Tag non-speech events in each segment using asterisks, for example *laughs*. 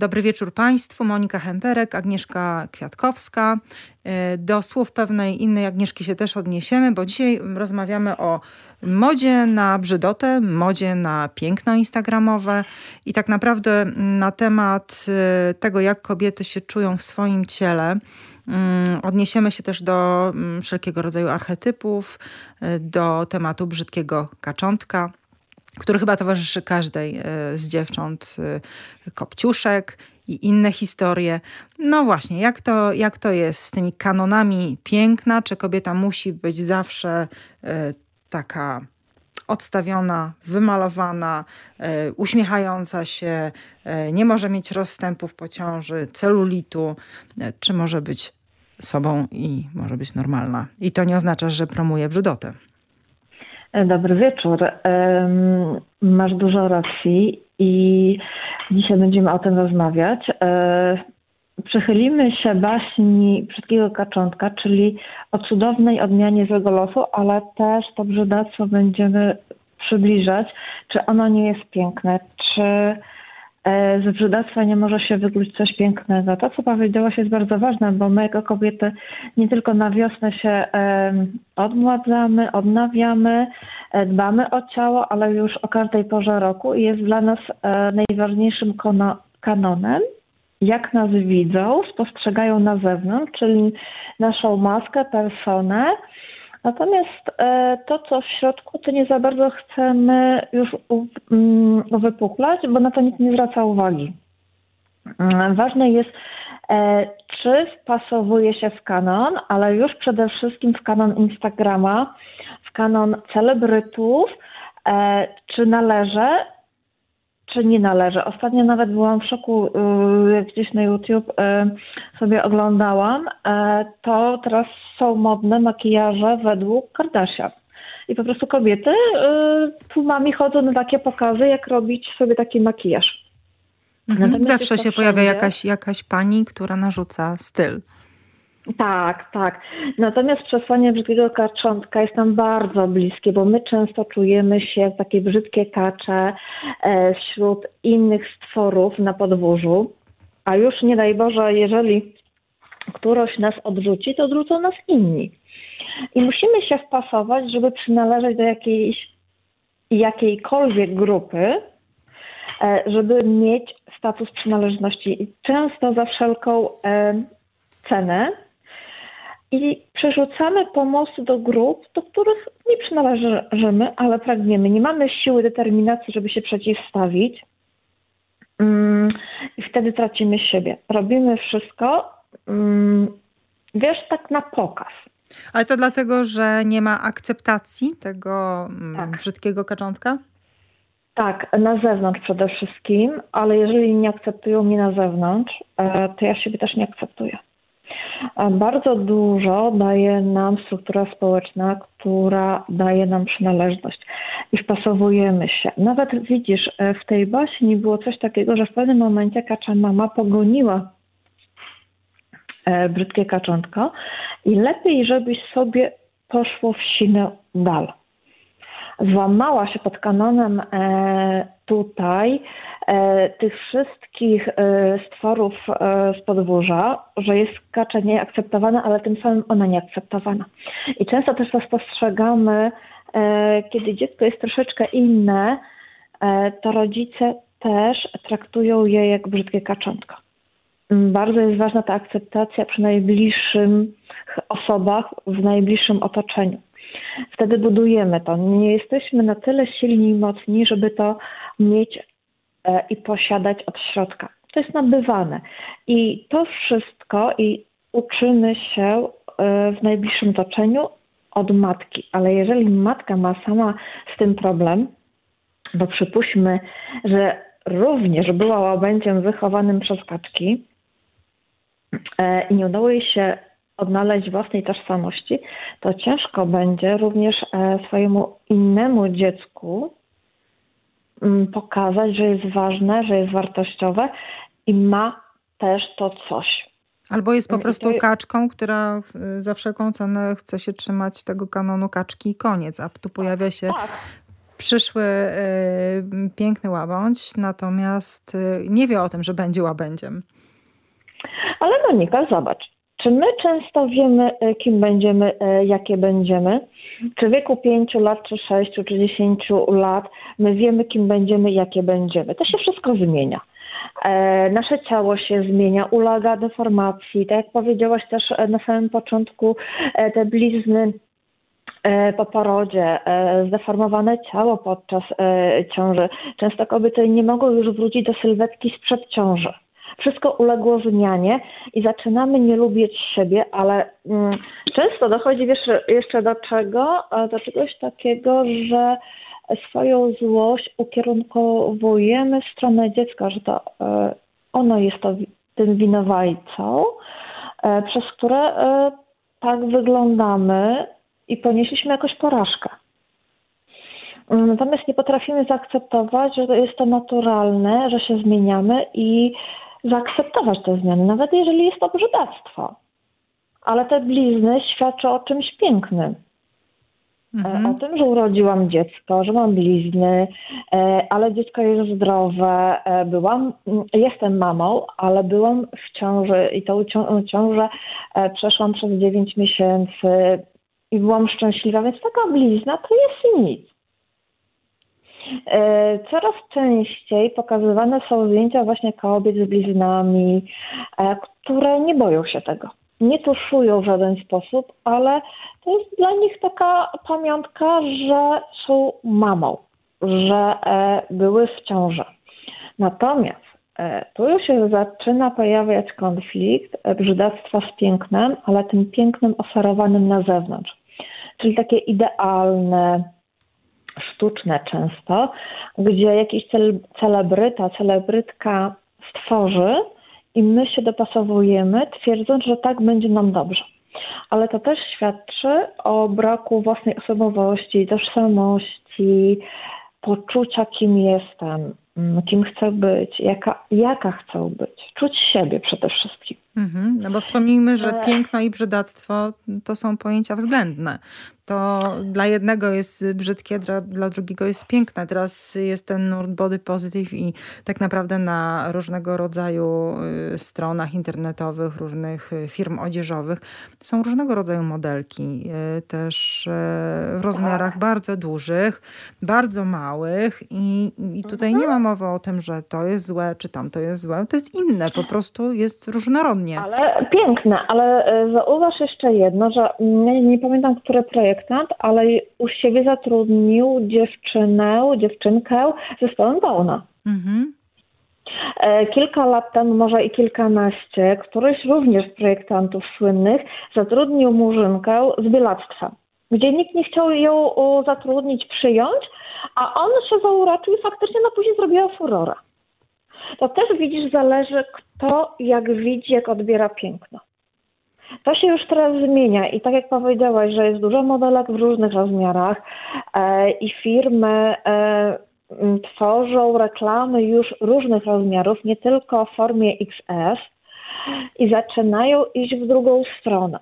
Dobry wieczór Państwu. Monika Hemperek, Agnieszka Kwiatkowska. E, do słów pewnej innej Agnieszki się też odniesiemy, bo dzisiaj rozmawiamy o modzie na brzydotę, modzie na piękno instagramowe i tak naprawdę na temat e, tego, jak kobiety się czują w swoim ciele. Mm, odniesiemy się też do mm, wszelkiego rodzaju archetypów, e, do tematu brzydkiego kaczątka który chyba towarzyszy każdej e, z dziewcząt, e, kopciuszek i inne historie. No właśnie, jak to, jak to jest z tymi kanonami piękna? Czy kobieta musi być zawsze e, taka odstawiona, wymalowana, uśmiechająca się, nie może mieć rozstępów po ciąży, celulitu, czy może być sobą i może być normalna. I to nie oznacza, że promuje brzydotę. Dobry wieczór. Masz dużo racji i dzisiaj będziemy o tym rozmawiać. E, przychylimy się baśni Brzydkiego Kaczątka, czyli o cudownej odmianie złego losu, ale też to brzydactwo będziemy przybliżać, czy ono nie jest piękne, czy z brzydactwa nie może się wykluć coś pięknego. To, co powiedziałaś, jest bardzo ważne, bo my jako kobiety nie tylko na wiosnę się odmładzamy, odnawiamy, e, dbamy o ciało, ale już o każdej porze roku i jest dla nas e, najważniejszym kanonem, jak nas widzą, spostrzegają na zewnątrz, czyli naszą maskę, personę, Natomiast e, to, co w środku, to nie za bardzo chcemy już mm, uwypuklać, bo na to nikt nie zwraca uwagi. Mm, ważne jest, e, czy wpasowuje się w kanon, ale już przede wszystkim w kanon Instagrama, w kanon celebrytów, e, czy należy czy nie należy. Ostatnio nawet byłam w szoku, y, jak gdzieś na YouTube y, sobie oglądałam, e, to teraz są modne makijaże według Kardashian. I po prostu kobiety y, tłumami chodzą na takie pokazy, jak robić sobie taki makijaż. Mhm. Zawsze się pojawia jakaś, jakaś pani, która narzuca styl. Tak, tak. Natomiast przesłanie brzydkiego kaczątka jest nam bardzo bliskie, bo my często czujemy się takie brzydkie kacze e, wśród innych stworów na podwórzu, a już nie daj Boże, jeżeli któroś nas odrzuci, to odrzucą nas inni. I musimy się wpasować, żeby przynależeć do jakiejś jakiejkolwiek grupy, e, żeby mieć status przynależności. I często za wszelką e, cenę i przerzucamy pomocy do grup, do których nie przynależymy, ale pragniemy. Nie mamy siły, determinacji, żeby się przeciwstawić. Mm, I wtedy tracimy siebie. Robimy wszystko, mm, wiesz, tak na pokaz. Ale to dlatego, że nie ma akceptacji tego mm, tak. brzydkiego kaczątka? Tak, na zewnątrz przede wszystkim, ale jeżeli nie akceptują mnie na zewnątrz, e, to ja siebie też nie akceptuję. Bardzo dużo daje nam struktura społeczna, która daje nam przynależność i wpasowujemy się. Nawet widzisz, e, w tej baśni było coś takiego, że w pewnym momencie kacza mama pogoniła e, brzydkie kaczątko i lepiej, żebyś sobie poszło w sinę dal złamała się pod kanonem e, tutaj e, tych wszystkich e, stworów z podwórza, że jest kacza nieakceptowana, ale tym samym ona nieakceptowana. I często też to spostrzegamy, kiedy dziecko jest troszeczkę inne, to rodzice też traktują je jak brzydkie kaczątko. Bardzo jest ważna ta akceptacja przy najbliższych osobach, w najbliższym otoczeniu. Wtedy budujemy to. Nie jesteśmy na tyle silni i mocni, żeby to mieć e, i posiadać od środka. To jest nabywane. I to wszystko i uczymy się e, w najbliższym otoczeniu od matki. Ale jeżeli matka ma sama z tym problem, bo przypuśćmy, że również była łabędziem wychowanym przez kaczki e, i nie udało jej się odnaleźć własnej tożsamości, to ciężko będzie również e, swojemu innemu dziecku mm, pokazać, że jest ważne, że jest wartościowe i ma też to coś. Albo jest po prostu kaczką, która za wszelką cenę chce się trzymać tego kanonu kaczki i koniec, a tu pojawia się tak. przyszły piękny łabędź, natomiast nie wie o tym, że będzie łabędziem. Ale Monika, zobacz, czy my często wiemy, kim będziemy, jakie będziemy? Czy w wieku 5 lat, czy 6, czy 10 lat my wiemy, kim będziemy, jakie będziemy? To się wszystko zmienia. E, nasze ciało się zmienia, ulega deformacji. Tak jak powiedziałaś też e, na samym początku, e, te blizny po porodzie, zdeformowane ciało podczas ciąży. Często kobiety nie mogą już wrócić do sylwetki sprzed ciąży. Wszystko uległo zmianie i zaczynamy nie lubić siebie, ale mm, często dochodzi wiesz, jeszcze do czego? Do czegoś takiego, że swoją złość ukierunkowujemy w stronę dziecka, że to e, ono jest to, tym winowajcą, e, przez które e, tak wyglądamy i ponieśliśmy jakąś porażkę. Natomiast nie potrafimy zaakceptować, że jest to naturalne, że się zmieniamy i zaakceptować te zmiany, nawet jeżeli jest to brzydactwo. Ale te blizny świadczą o czymś pięknym. Mhm. O tym, że urodziłam dziecko, że mam blizny, e, ale dziecko jest zdrowe. E, byłam, jestem mamą, ale byłam w ciąży i tą ciążę e, przeszłam przez 9 miesięcy i byłam szczęśliwa, więc taka blizna to jest nic. Coraz częściej pokazywane są zdjęcia właśnie kobiet z bliznami, które nie boją się tego nie tuszują w żaden sposób, ale to jest dla nich taka pamiątka, że są mamą, że e, były w ciąży. Natomiast e, tu już się zaczyna pojawiać konflikt e, brzydactwa z pięknem, ale tym pięknem oferowanym na zewnątrz. Czyli takie idealne, sztuczne często, gdzie jakiś celebryta, celebrytka stworzy i my się dopasowujemy, twierdząc, że tak będzie nam dobrze. Ale to też świadczy o braku własnej osobowości, tożsamości, poczucia, kim jestem, mm, kim chcę być, jaka, jaka chcę być, czuć siebie przede wszystkim. Mhm, no bo wspomnijmy, że piękno i brzydactwo to są pojęcia względne to dla jednego jest brzydkie, dla, dla drugiego jest piękne. Teraz jest ten nurt body positive i tak naprawdę na różnego rodzaju y, stronach internetowych, różnych y, firm odzieżowych są różnego rodzaju modelki, y, też w rozmiarach tak. bardzo dużych, bardzo małych i, i tutaj nie ma mhm. mowy o tym, że to jest złe, czy tam to jest złe. To jest inne, po prostu jest Ale piękne, ale zauważ jeszcze jedno, że nie, nie pamiętam, który projekt projektant, ale u siebie zatrudnił dziewczynę, dziewczynkę z zespołem Downa. Mhm. E, kilka lat temu, może i kilkanaście, któryś również z projektantów słynnych zatrudnił murzynkę z bielactwa, gdzie nikt nie chciał ją zatrudnić, przyjąć, a on się zauraczył i faktycznie no później zrobiła furora. To też widzisz, zależy kto jak widzi, jak odbiera piękno. To się już teraz zmienia i tak jak powiedziałaś, że jest dużo modelek w różnych rozmiarach e, i firmy e, tworzą reklamy już różnych rozmiarów, nie tylko w formie XS i zaczynają iść w drugą stronę.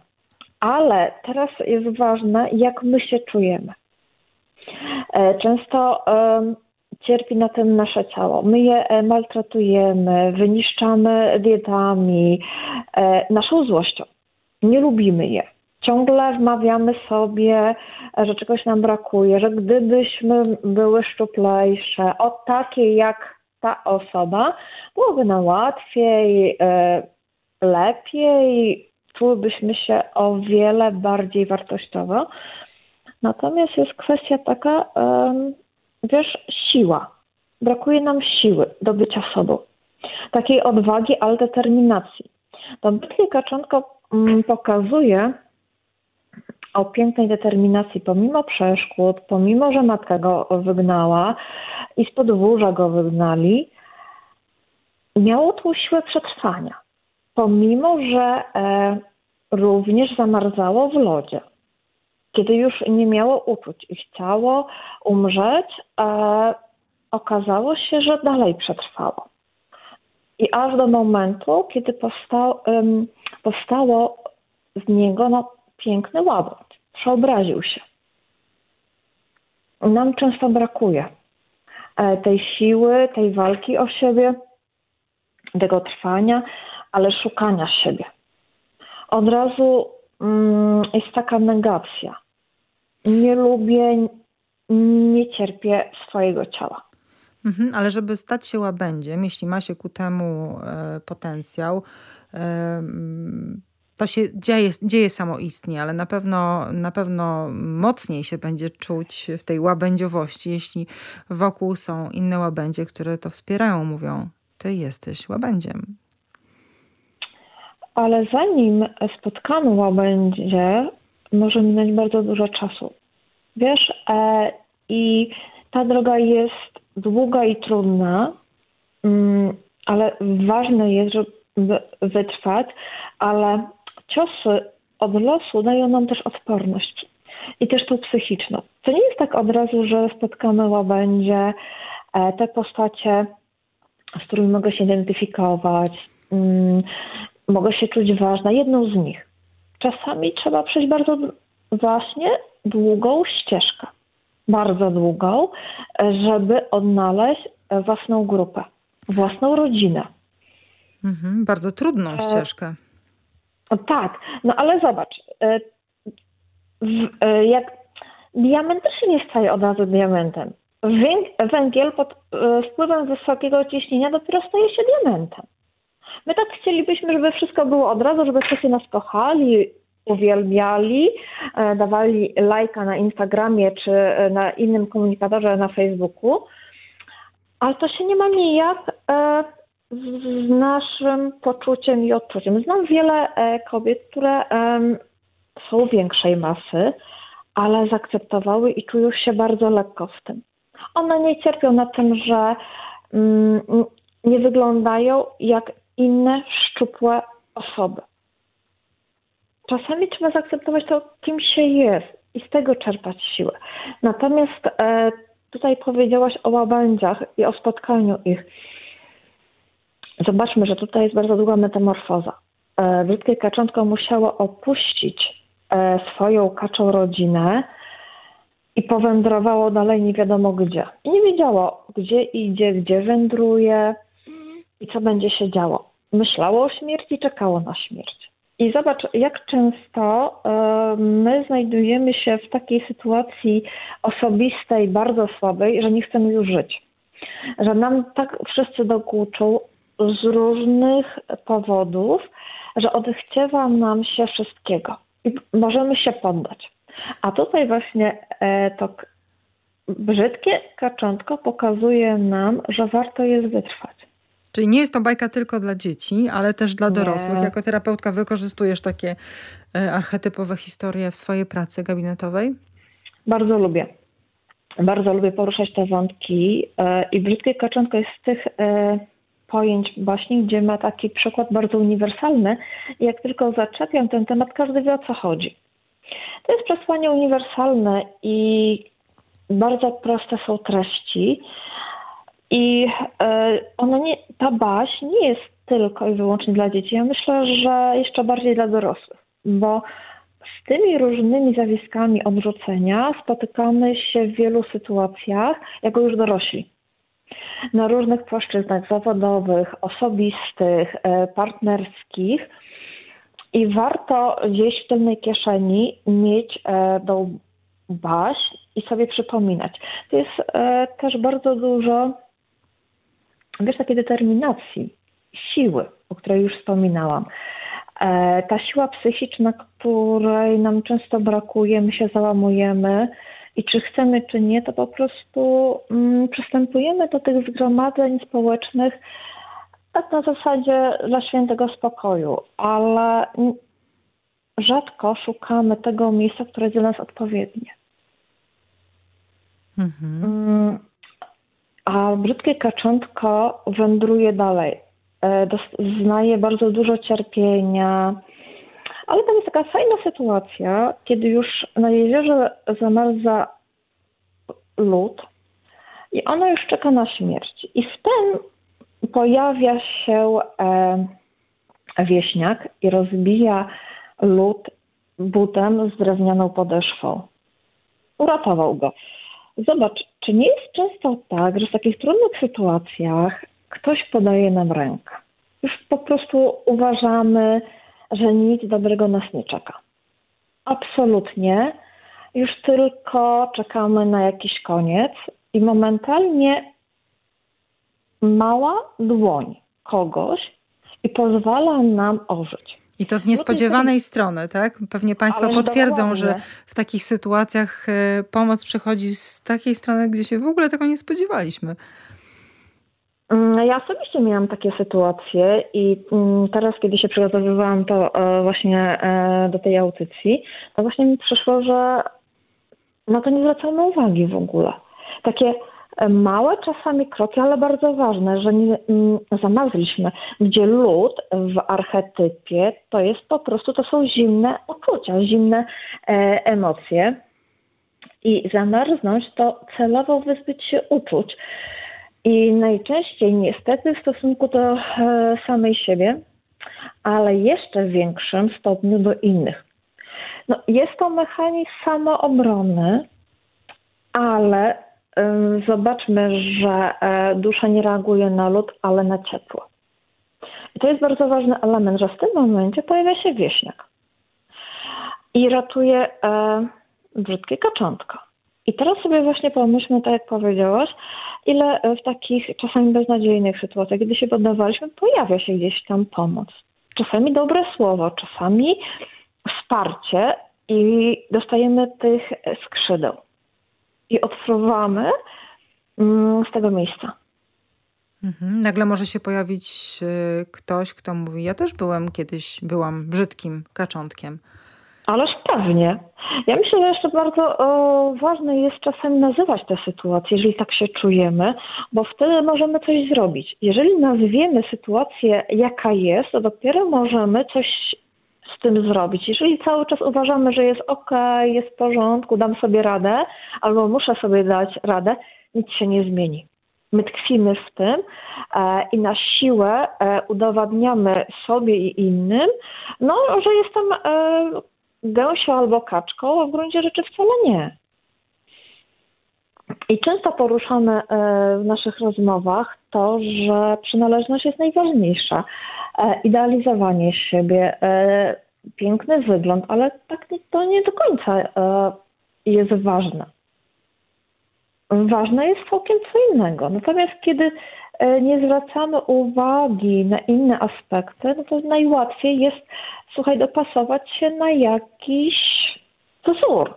Ale teraz jest ważne, jak my się czujemy. E, często cierpi na tym nasze ciało. My je maltretujemy, wyniszczamy dietami, naszą złością nie lubimy je. Ciągle wmawiamy sobie, że czegoś nam brakuje, że gdybyśmy były szczuplejsze, o takie jak ta osoba, byłoby nam łatwiej, e, lepiej, czułybyśmy się o wiele bardziej wartościowo. Natomiast jest kwestia taka, wiesz, siła. Brakuje nam siły do bycia sobą. Takiej odwagi, ale determinacji. To Biblia Kaczonko Mm, pokazuje o pięknej determinacji, pomimo przeszkód, pomimo, że matka go wygnała i z podwórza go wygnali, miało tą siłę przetrwania. Pomimo, że e, również zamarzało w lodzie. Kiedy już nie miało uczuć i chciało umrzeć, e, okazało się, że dalej przetrwało. I aż do momentu, kiedy powstał, powstało z niego no, piękny łabędź. Przeobraził się. nam często brakuje e, tej siły, tej walki o siebie, tego trwania, ale szukania siebie. Od razu mm, jest taka negacja. Nie lubię, nie cierpię swojego ciała. Mhm, ale żeby stać się łabędziem, jeśli ma się ku temu e, potencjał, e, to się dzieje, dzieje samoistnie, ale na pewno, na pewno mocniej się będzie czuć w tej łabędziowości, jeśli wokół są inne łabędzie, które to wspierają, mówią, ty jesteś łabędziem. Ale zanim spotkamy łabędzie, może minąć bardzo dużo czasu. Wiesz, e, i ta droga jest długa i trudna, mm, ale ważne jest, żeby wytrwać, ale ciosy od losu dają nam też odporność i też tą psychiczną. To nie jest tak od razu, że spotkamy łabędzie, e, te postacie, z którymi mogę się identyfikować, mm, mogę się czuć ważna, jedną z nich. Czasami trzeba przejść bardzo właśnie długą ścieżkę, bardzo długą, żeby odnaleźć własną grupę, własną rodzinę. Mhm, bardzo trudną e, ścieżkę. Tak, no ale zobacz, e, e, jak diament też się nie staje od razu diamentem. Węgiel pod wpływem wysokiego ciśnienia dopiero staje się diamentem. My tak chcielibyśmy, żeby wszystko było od razu, żeby wszyscy nas kochali, uwielbiali, e, dawali lajka na Instagramie czy e, na innym komunikatorze na Facebooku, ale to się nie ma nijak e, z naszym poczuciem i odczuciem. Znam wiele kobiet, które są większej masy, ale zaakceptowały i czują się bardzo lekko w tym. One nie cierpią na tym, że mm, nie wyglądają jak inne szczupłe osoby czasami trzeba zaakceptować to, kim się jest i z tego czerpać siłę. Natomiast e, tutaj powiedziałaś o łabędziach i o spotkaniu ich. Zobaczmy, że tutaj jest bardzo długa metamorfoza. E, kaczątko musiało opuścić e, swoją kaczą rodzinę i powędrowało dalej nie wiadomo gdzie. I nie wiedziało, gdzie idzie, gdzie wędruje i co będzie się działo. Myślało o śmierci, czekało na śmierć. I zobacz, jak często e, my znajdujemy się w takiej sytuacji osobistej, bardzo słabej, że nie chcemy już żyć. Że nam tak wszyscy dokuczą z różnych powodów, że odechciewa nam się wszystkiego i możemy się poddać. A tutaj właśnie e, to brzydkie kaczątko pokazuje nam, że warto jest wytrwać. Czyli nie jest to bajka tylko dla dzieci, ale też dla dorosłych. Nie. Jako terapeutka wykorzystujesz takie e, archetypowe historie w swojej pracy gabinetowej? Bardzo lubię. Bardzo lubię poruszać te wątki e, i Brzydkie Kaczątko jest z tych e, pojęć właśnie, gdzie ma taki przykład bardzo uniwersalny jak tylko zaczepiam ten temat, każdy wie o co chodzi. To jest przesłanie uniwersalne i bardzo proste są treści, i e, ona nie, ta baś nie jest tylko i wyłącznie dla dzieci. Ja myślę, że jeszcze bardziej dla dorosłych, bo z tymi różnymi zjawiskami odrzucenia spotykamy się w wielu sytuacjach jako już dorośli. Na różnych płaszczyznach zawodowych, osobistych, e, partnerskich. I warto gdzieś w tylnej kieszeni mieć e, tą baś i sobie przypominać. To jest też bardzo dużo wiesz, takiej determinacji, siły, o której już wspominałam. E, ta siła psychiczna, której nam często brakuje, my się załamujemy i czy chcemy, czy nie, to po prostu mm, przystępujemy do tych zgromadzeń społecznych tak na zasadzie dla świętego spokoju, ale rzadko szukamy tego miejsca, które jest dla nas odpowiednie. Mhm. A brzydkie kaczątko wędruje dalej. E, znaje bardzo dużo cierpienia, ale tam jest taka fajna sytuacja, kiedy już na jeziorze zamarza lód i ona już czeka na śmierć. I w tym pojawia się e, wieśniak i rozbija lód butem z drewnianą podeszwą. Uratował go. zobacz, czy nie jest często tak, że w takich trudnych sytuacjach ktoś podaje nam rękę? Już po prostu uważamy, że nic dobrego nas nie czeka. Absolutnie. Już tylko czekamy na jakiś koniec i momentalnie mała dłoń kogoś i pozwala nam ożyć. I to z niespodziewanej strony, tak? Pewnie Państwo potwierdzą, że w takich sytuacjach e, pomoc przychodzi z takiej strony, gdzie się w ogóle tego nie spodziewaliśmy. Mm, ja osobiście miałam takie sytuacje i mm, teraz, kiedy się przygotowywałam to e, właśnie e, do tej audycji, to właśnie mi przyszło, że na to nie zwracamy uwagi w ogóle. Takie małe czasami kroki, ale bardzo ważne, że nie mm, zamarzliśmy, gdzie lód w archetypie to jest po prostu, to są zimne uczucia, zimne e, emocje i zamarznąć to celowo wyzbyć się uczuć. I najczęściej niestety w stosunku do e, samej siebie, ale jeszcze w większym stopniu do innych. No, jest to mechanizm samoobrony, ale zobaczmy, że e, dusza nie reaguje na lód, ale na ciepło. I to jest bardzo ważny element, że w tym momencie pojawia się wieśniak i ratuje e, brzydkie kaczątko. I teraz sobie właśnie pomyślmy, tak jak powiedziałaś, ile w takich czasami beznadziejnych sytuacjach, kiedy się poddawaliśmy, pojawia się gdzieś tam pomoc. Czasami dobre słowo, czasami wsparcie i dostajemy tych skrzydeł i odfruwamy mm, z tego miejsca. Mhm. Nagle może się pojawić y, ktoś, kto mówi: Ja też byłem kiedyś, byłam brzydkim kaczątkiem. Ależ pewnie. Ja myślę, że jeszcze bardzo o, ważne jest czasem nazywać tę sytuację, jeżeli tak się czujemy, bo wtedy możemy coś zrobić. Jeżeli nazwiemy sytuację, jaka jest, to dopiero możemy coś z tym zrobić. Jeżeli cały czas uważamy, że jest ok, jest w porządku, dam sobie radę, albo muszę sobie dać radę, nic się nie zmieni. My tkwimy w tym e, i na siłę e, udowadniamy sobie i innym, no, że jestem e, gęsią albo kaczką, a w gruncie rzeczy wcale nie. I często poruszane e, w naszych rozmowach to, że przynależność jest najważniejsza. E, idealizowanie siebie, e, piękny wygląd, ale tak to nie do końca jest ważne. Ważne jest całkiem co innego. Natomiast kiedy nie zwracamy uwagi na inne aspekty, no to najłatwiej jest, słuchaj, dopasować się na jakiś wzór.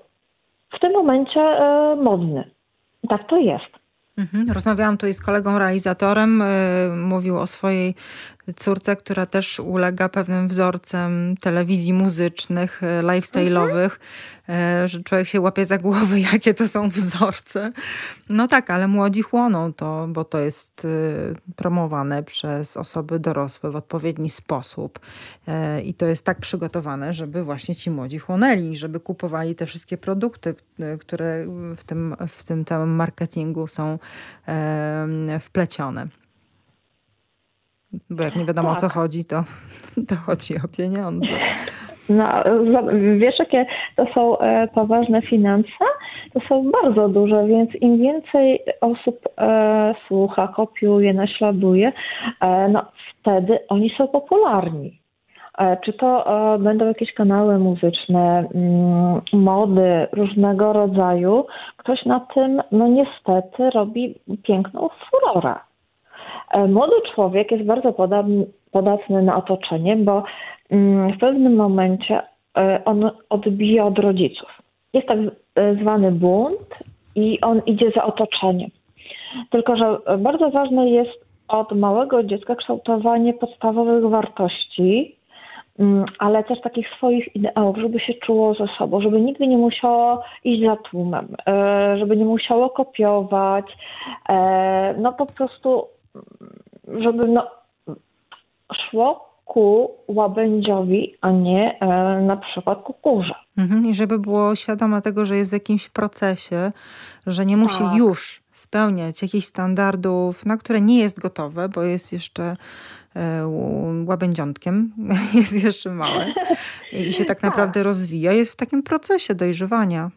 W tym momencie modny. Tak to jest. Mhm. Rozmawiałam tutaj z kolegą realizatorem, y, mówił o swojej córce, która też ulega pewnym wzorcem telewizji muzycznych, y, lifestyle'owych, mhm. że człowiek się łapie za głowę, *laughs* jakie to są wzorce. No tak, ale młodzi chłoną to, bo to jest promowane przez osoby dorosłe w odpowiedni sposób. I to jest tak przygotowane, żeby właśnie ci młodzi chłonęli, żeby kupowali te wszystkie produkty, które w tym, w tym całym marketingu są wplecione. Bo jak nie wiadomo tak. o co tak. chodzi, to, *laughs* to chodzi o pieniądze. No, wiesz, jakie to są e, poważne finanse? To są bardzo duże, więc im więcej osób e, słucha, kopiuje, naśladuje, e, no wtedy oni są popularni. Czy to będą jakieś kanały muzyczne, mm, mody różnego rodzaju, ktoś na tym, no niestety, robi piękną furorę. E, młody człowiek jest bardzo podatny na otoczenie, bo mm, w pewnym momencie e, on odbija od rodziców. Jest tak e, zwany bunt i on idzie za otoczeniem. Tylko, że bardzo ważne jest od małego dziecka kształtowanie podstawowych wartości, mm, ale też takich swoich ideałów, żeby się czuło ze sobą, żeby nigdy nie musiało iść za tłumem, żeby nie musiało kopiować. No po prostu żeby no, szło ku łabędziowi, a nie e, na przykład ku kurze. Mhm, I żeby było świadome tego, że jest w jakimś procesie, że nie musi tak. już spełniać jakichś standardów, na które nie jest gotowe, bo jest jeszcze e, łabędziątkiem, *laughs* jest jeszcze małe i się tak, tak naprawdę rozwija, jest w takim procesie dojrzewania.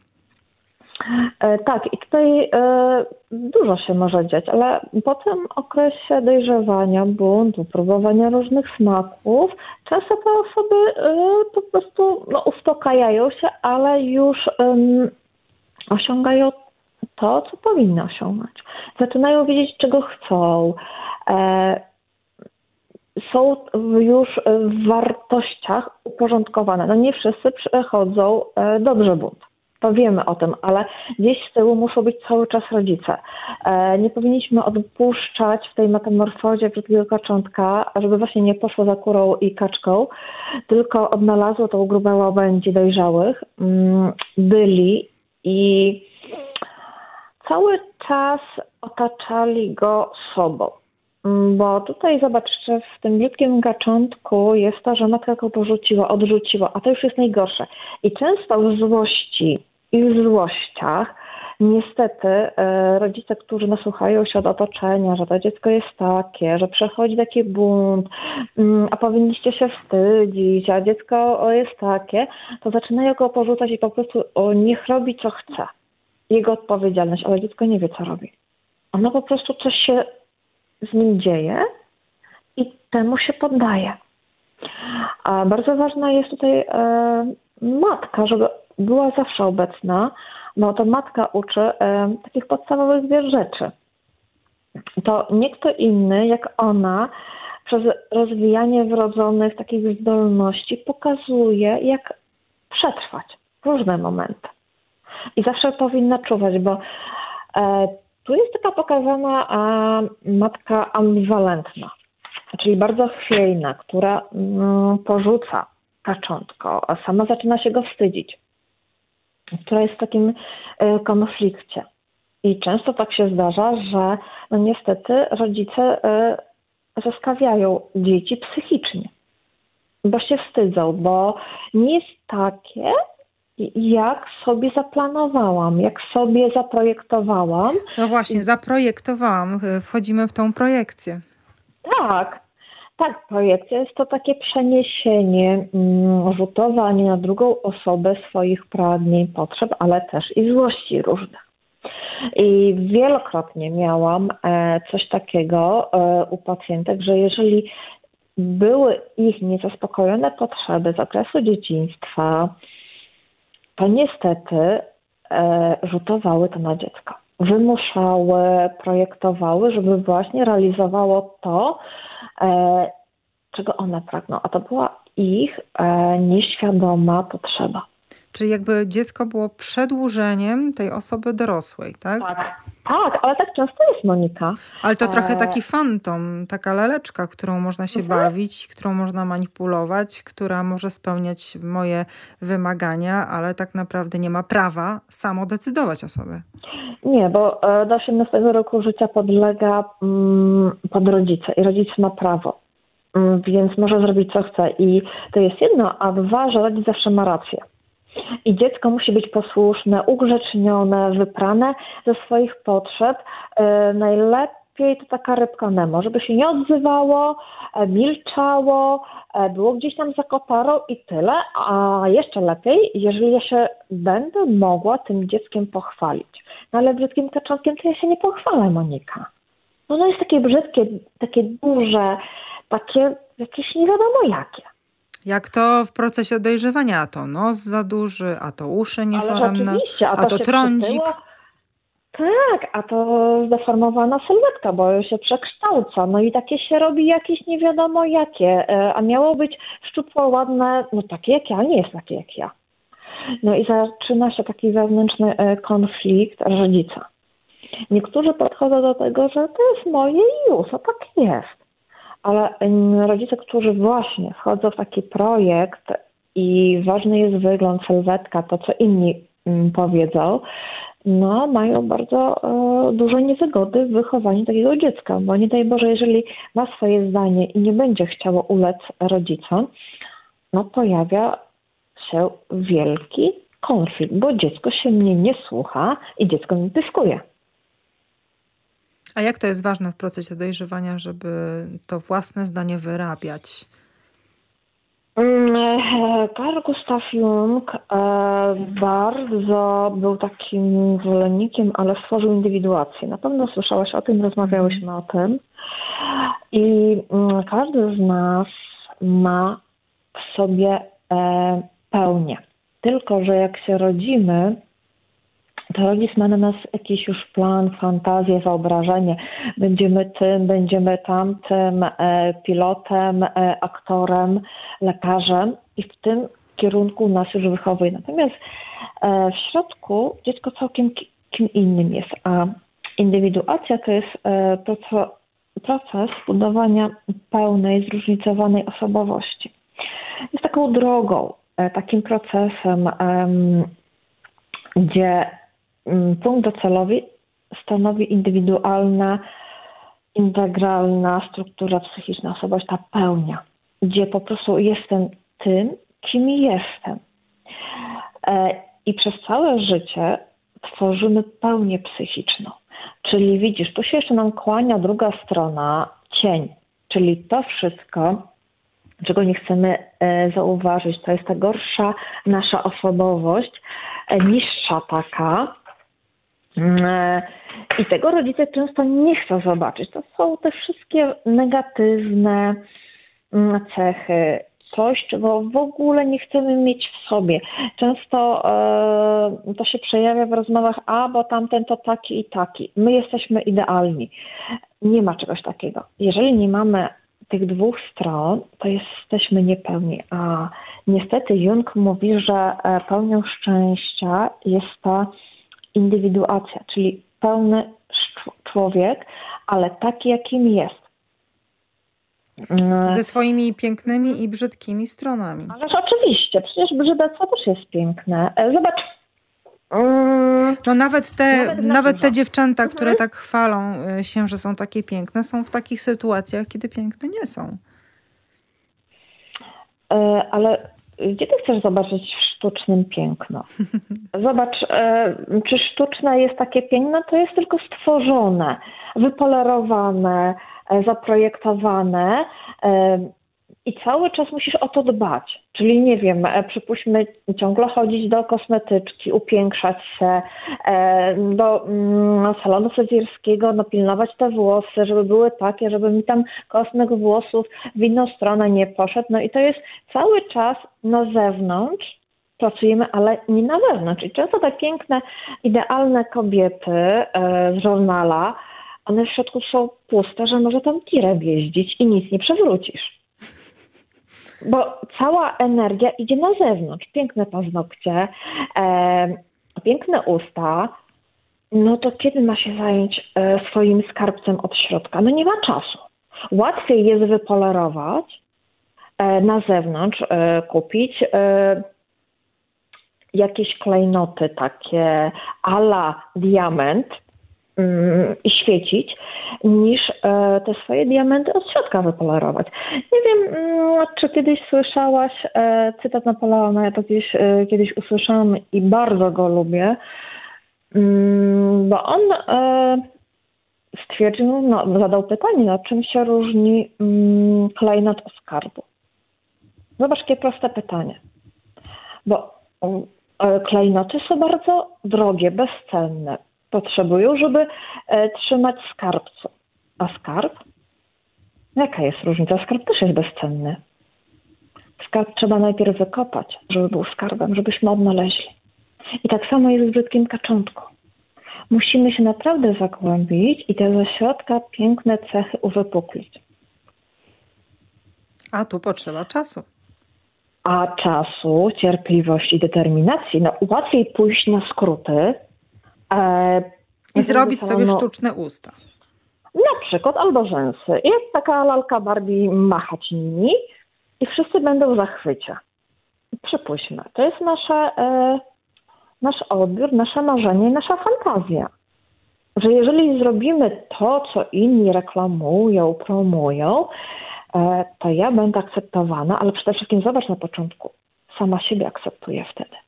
E, tak, i tutaj e, dużo się może dziać, ale po tym okresie dojrzewania, buntu, próbowania różnych smaków, często te osoby e, po prostu no, uspokajają się, ale już osiągają to, co powinny osiągnąć. Zaczynają wiedzieć, czego chcą. Są już w wartościach uporządkowane. No nie wszyscy przechodzą dobrze bunt to wiemy o tym, ale gdzieś z tyłu muszą być cały czas rodzice. E, nie powinniśmy odpuszczać w tej metamorfozie brzydkiego kaczątka, żeby właśnie nie poszło za kurą i kaczką, tylko odnalazło tą grubą łabędzi dojrzałych, mm, byli i cały czas otaczali go sobą. Mm, bo tutaj zobaczcie, w tym brzydkim gaczątku jest to, że matka go porzuciła, odrzuciła, a to już jest najgorsze. I często w złości i w złościach. Niestety e, rodzice, którzy nasłuchają się od otoczenia, że to dziecko jest takie, że przechodzi taki bunt, mm, a powinniście się wstydzić, a dziecko jest takie, to zaczynają go porzucać i po prostu niech robi co chce. Jego odpowiedzialność, ale dziecko nie wie co robi. Ono po prostu coś się z nim dzieje i temu się poddaje. A bardzo ważna jest tutaj e, matka, żeby była zawsze obecna, bo to matka uczy e, takich podstawowych wiesz rzeczy. To nie kto inny, jak ona, przez rozwijanie wrodzonych takich zdolności pokazuje, jak przetrwać różne momenty. I zawsze powinna czuwać, bo e, tu jest taka pokazana e, matka ambiwalentna, czyli bardzo chwiejna, która mm, porzuca kaczątko, a sama zaczyna się go wstydzić która jest w takim e, konflikcie. I często tak się zdarza, że no niestety rodzice zostawiają dzieci psychicznie, bo się wstydzą, bo nie jest takie, jak sobie zaplanowałam, jak sobie zaprojektowałam. No właśnie, zaprojektowałam. Wchodzimy w tą projekcję. Tak, tak, projekcja jest to takie przeniesienie, mm, rzutowanie na drugą osobę swoich pragnień, potrzeb, ale też i złości różnych. I wielokrotnie miałam e, coś takiego e, u pacjentek, że jeżeli były ich niezaspokojone potrzeby z okresu dzieciństwa, to niestety e, rzutowały to na dziecko. Wymuszały, projektowały, żeby właśnie realizowało to, E, czego one pragną, a to była ich e, nieświadoma potrzeba. Czyli jakby dziecko było przedłużeniem tej osoby dorosłej, tak? Tak, tak ale tak często jest Monika. Ale to trochę e, taki fantom, taka laleczka, którą można się mhm. bawić, którą można manipulować, która może spełniać moje wymagania, ale tak naprawdę nie ma prawa samo decydować o sobie. Nie, bo do 18 roku życia podlega mm, pod rodzice i rodzic ma prawo. Mm, więc może zrobić co chce. I to jest jedno, a dwa, że rodzic zawsze ma rację. I dziecko musi być posłuszne, ugrzecznione, wyprane ze swoich potrzeb. E, najlepiej to taka rybka Nemo, żeby się nie odzywało, e, milczało, e, było gdzieś tam za kotarą i tyle. A jeszcze lepiej, jeżeli ja się będę mogła tym dzieckiem pochwalić. No ale brzydkim kaczątkiem to ja się nie pochwalę, Monika. No, no jest takie brzydkie, takie duże, takie jakieś nie wiadomo jakie. Jak to w procesie dojrzewania, a to nos za duży, a to uszy nieforemne, a, a to, to trądzik. Tak, a to zdeformowana sylwetka, bo się przekształca. No i takie się robi jakieś nie wiadomo jakie. E, a miało być szczupło, ładne, no takie jak ja, ale nie jest takie jak ja. No i zaczyna się taki wewnętrzny e, konflikt rodzica. Niektórzy podchodzą do tego, że to jest moje i już, a tak jest ale rodzice, którzy właśnie wchodzą w taki projekt i ważny jest wygląd, sylwetka, to co inni powiedzą, no mają bardzo e, duże niewygody w wychowaniu takiego dziecka, bo nie daj Boże, jeżeli ma swoje zdanie i nie będzie chciało ulec rodzicom, no pojawia się wielki konflikt, bo dziecko się mnie nie słucha i dziecko mnie pyskuje. A jak to jest ważne w procesie dojrzewania, żeby to własne zdanie wyrabiać? Mm, Carl Gustav Jung e, bardzo był takim zwolennikiem, ale stworzył indywiduację. Na pewno słyszałaś o tym, rozmawiałyśmy o tym. I mm, każdy z nas ma w sobie e, pełnię. Tylko, że jak się rodzimy, rodzic ma na nas jakiś już plan, fantazję, wyobrażenie. Będziemy tym, będziemy tamtym, e, pilotem, e, aktorem, lekarzem i w tym kierunku nas już wychowuje. Natomiast e, w środku dziecko całkiem kim innym jest, a indywiduacja to jest to, co, proces budowania pełnej, zróżnicowanej osobowości. Jest taką drogą, takim procesem, gdzie punkt docelowy stanowi indywidualna, integralna struktura psychiczna, osobowość, ta pełnia, gdzie po prostu jestem tym, kim jestem. E, I przez całe życie tworzymy pełnię psychiczną. Czyli widzisz, tu się jeszcze nam kłania druga strona, cień, czyli to wszystko, czego nie chcemy e, zauważyć, to jest ta gorsza nasza osobowość, e, niższa taka, Mm, I tego rodzice często nie chcą zobaczyć. To są te wszystkie negatywne mm, cechy, coś, czego w ogóle nie chcemy mieć w sobie. Często e, to się przejawia w rozmowach, a bo tamten to taki i taki. My jesteśmy idealni. Nie ma czegoś takiego. Jeżeli nie mamy tych dwóch stron, to jesteśmy niepełni. A niestety Jung mówi, że e, pełnią szczęścia jest ta indywiduacja, czyli pełny człowiek, ale taki, jakim jest. Ze swoimi pięknymi i brzydkimi stronami. Ależ oczywiście, przecież brzydactwo też jest piękne. E, zobacz. Mm, no nawet te, nawet, nawet te dziewczęta, mhm. które tak chwalą e, się, że są takie piękne, są w takich sytuacjach, kiedy piękne nie są. E, ale gdzie ty chcesz zobaczyć w sztucznym piękno? Zobacz, e, czy sztuczne jest takie piękno, to jest tylko stworzone, wypolerowane, e, zaprojektowane e, i cały czas musisz o to dbać. Czyli nie wiem, e, przypuśćmy ciągle chodzić do kosmetyczki, upiększać się, e, do mm, salonu fryzjerskiego, no pilnować te włosy, żeby były takie, żeby mi tam kosmek włosów w inną stronę nie poszedł. No i to jest cały czas na zewnątrz, pracujemy, ale nie na wewnątrz. I często te piękne, idealne kobiety e, z żurnala, one w środku są puste, że może tam tirem jeździć i nic nie przewrócisz bo cała energia idzie na zewnątrz. Piękne paznokcie, e, piękne usta. No to kiedy ma się zająć e, swoim skarbcem od środka? No nie ma czasu. Łatwiej jest wypolerować e, na zewnątrz, e, kupić e, jakieś klejnoty takie ala diament, świecić, niż e, te swoje diamenty od środka wypolerować. Nie wiem, mm, czy kiedyś słyszałaś e, cytat Napoleona, ja to gdzieś e, kiedyś usłyszałam i bardzo go lubię, mm, bo on stwierdził, no, zadał pytanie, no, czym się różni klejnot od skarbu. Zobacz, jakie proste pytanie. Bo klejnoty są bardzo drogie, bezcenne potrzebują, żeby e, trzymać skarbcu. A skarb? Jaka jest różnica? Skarb też jest bezcenny. Skarb trzeba najpierw wykopać, żeby był skarbem, żebyśmy odnaleźli. I tak samo jest z brzydkim kaczątką. Musimy się naprawdę zagłębić i te ze środka piękne cechy uwypuklić. A tu potrzeba czasu. A czasu, cierpliwości i determinacji. No, łatwiej pójść na skróty, I zrobić sobie sztuczne usta. Na przykład albo rzęsy. Jest taka lalka Barbie machać nimi i wszyscy będą w zachwycie. Przypuśćmy, to jest nasze, e, nasz odbiór, nasze marzenie i nasza fantazja. Że jeżeli zrobimy to, co inni reklamują, promują, e, to ja będę akceptowana, ale przede wszystkim zobacz na początku, sama siebie akceptuję wtedy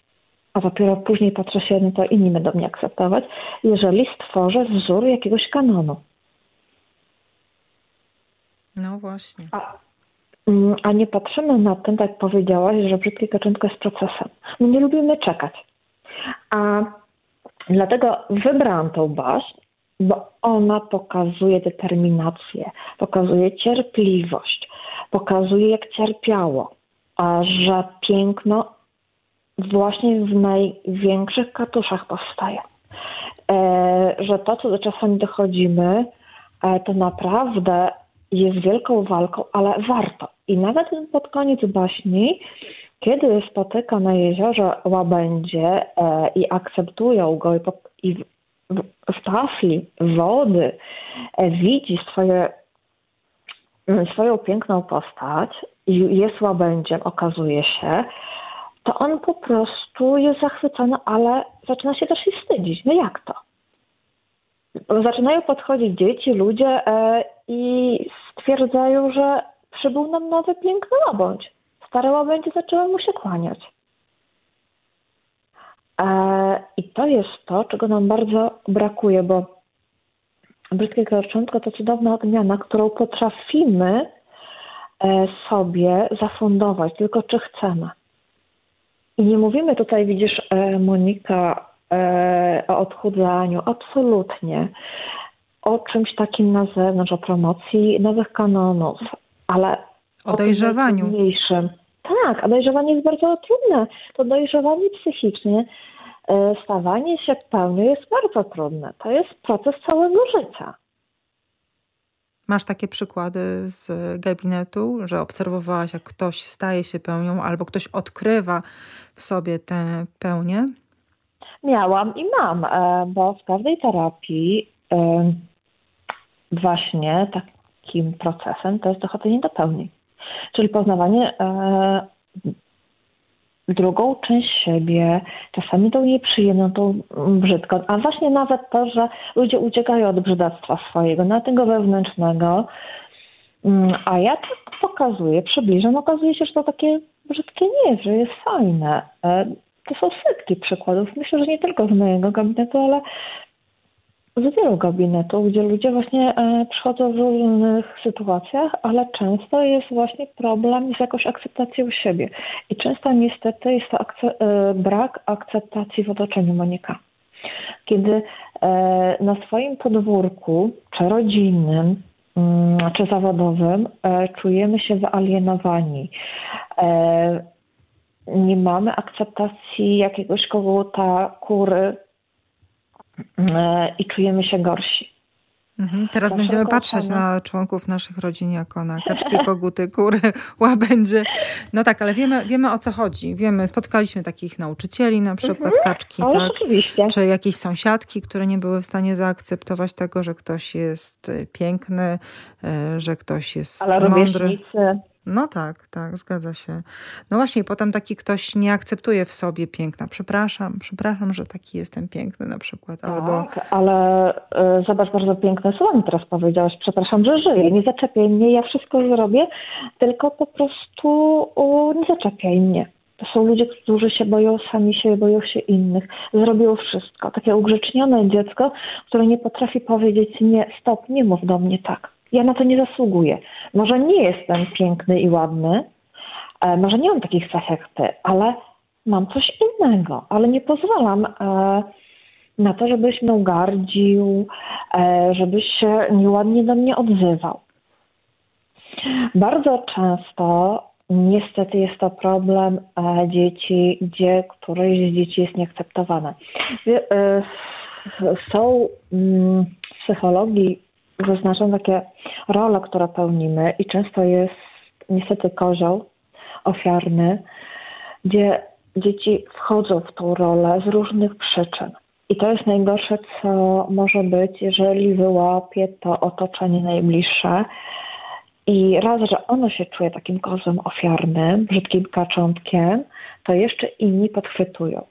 a dopiero później patrzę się, no to inni będą mnie akceptować, jeżeli stworzę wzór jakiegoś kanonu. No właśnie. A, mm, a nie patrzymy na tym, tak jak powiedziałaś, że brzydkie kaczynko jest procesem. My nie lubimy czekać. A dlatego wybrałam tą baśń, bo ona pokazuje determinację, pokazuje cierpliwość, pokazuje jak cierpiało, a że piękno właśnie w największych katuszach powstaje. E, że to, co do czasami dochodzimy, e, to naprawdę jest wielką walką, ale warto. I nawet pod koniec baśni, kiedy spotyka na jeziorze łabędzie e, i akceptują go i, w, tafli wody widzi swoje, swoją piękną postać i jest łabędziem, okazuje się, to on po prostu jest zachwycony, ale zaczyna się też i wstydzić. No jak to? Zaczynają podchodzić dzieci, ludzie e, i stwierdzają, że przybył nam nowy piękny łabędź. Stare łabędzie zaczęły mu się kłaniać. E, I to jest to, czego nam bardzo brakuje, bo brytkie karczątko to cudowna odmiana, którą potrafimy e, sobie zafundować, tylko czy chcemy. I nie mówimy tutaj, widzisz, e, Monika, e, o odchudzaniu, absolutnie. O czymś takim na zewnątrz, o promocji nowych kanonów, ale o, o dojrzewaniu. Tak, a dojrzewanie jest bardzo trudne. To dojrzewanie psychiczne, e, stawanie się pełnią jest bardzo trudne. To jest proces całego życia. Masz takie przykłady z gabinetu, że obserwowałaś, jak ktoś staje się pełnią albo ktoś odkrywa w sobie tę pełnię? Miałam i mam, e, bo w każdej terapii e, właśnie takim procesem to jest dochodzenie do pełni. Czyli poznawanie e, drugą część siebie, czasami tą nieprzyjemną, tą brzydką, a właśnie nawet to, że ludzie uciekają od brzydactwa swojego, na tego wewnętrznego, mm, a ja to pokazuję, przybliżam, okazuje się, że to takie brzydkie nie jest, że jest fajne. E, to są setki przykładów. Myślę, że nie tylko z mojego gabinetu, ale z wielu gabinetów, gdzie ludzie właśnie e, przychodzą w różnych sytuacjach, ale często jest właśnie problem z jakąś akceptacją siebie. I często niestety jest to akce e, brak akceptacji w otoczeniu Monika. Kiedy e, na swoim podwórku, czy rodzinnym, mm, czy zawodowym czujemy się wyalienowani, nie mamy akceptacji jakiegoś koguta, kury, i czujemy się gorsi. Mhm. Teraz będziemy patrzeć na członków naszych rodzin jako na kaczki, koguty, kury, *laughs* łabędzie. No tak, ale wiemy, wiemy o co chodzi. Wiemy, spotkaliśmy takich nauczycieli, na przykład mhm. kaczki, tak? Oczywiście. Czy jakieś sąsiadki, które nie były w stanie zaakceptować tego, że ktoś jest e, piękny, e, że ktoś jest ale mądry. No tak, tak, zgadza się. No właśnie, potem taki ktoś nie akceptuje w sobie piękna. Przepraszam, przepraszam, że taki jestem piękny na przykład. Tak, albo... ale y, zobacz, bardzo piękne słowa mi teraz powiedziałaś. Przepraszam, że żyję, nie zaczepiaj mnie, ja wszystko zrobię, tylko po prostu nie zaczepiaj mnie. To są ludzie, którzy się boją sami siebie, boją się innych. Zrobią wszystko. Takie ugrzecznione dziecko, które nie potrafi powiedzieć nie, stop, nie mów do mnie tak ja na to nie zasługuję. Może nie jestem piękny i ładny, e, może nie mam takich cech jak ty, ale mam coś innego, ale nie pozwalam e, na to, żebyś mną gardził, e, żebyś się nieładnie do mnie odzywał. Bardzo często niestety jest to problem dzieci, gdzie któreś z dzieci jest nieakceptowane. Są mm, w psychologii zaznaczam takie role, które pełnimy i często jest niestety kozioł ofiarny, gdzie dzieci wchodzą w tą rolę z różnych przyczyn. I to jest najgorsze, co może być, jeżeli wyłapie to otoczenie najbliższe. I raz, że ono się czuje takim kozłem ofiarnym, brzydkim kaczątkiem, to jeszcze inni podchwytują.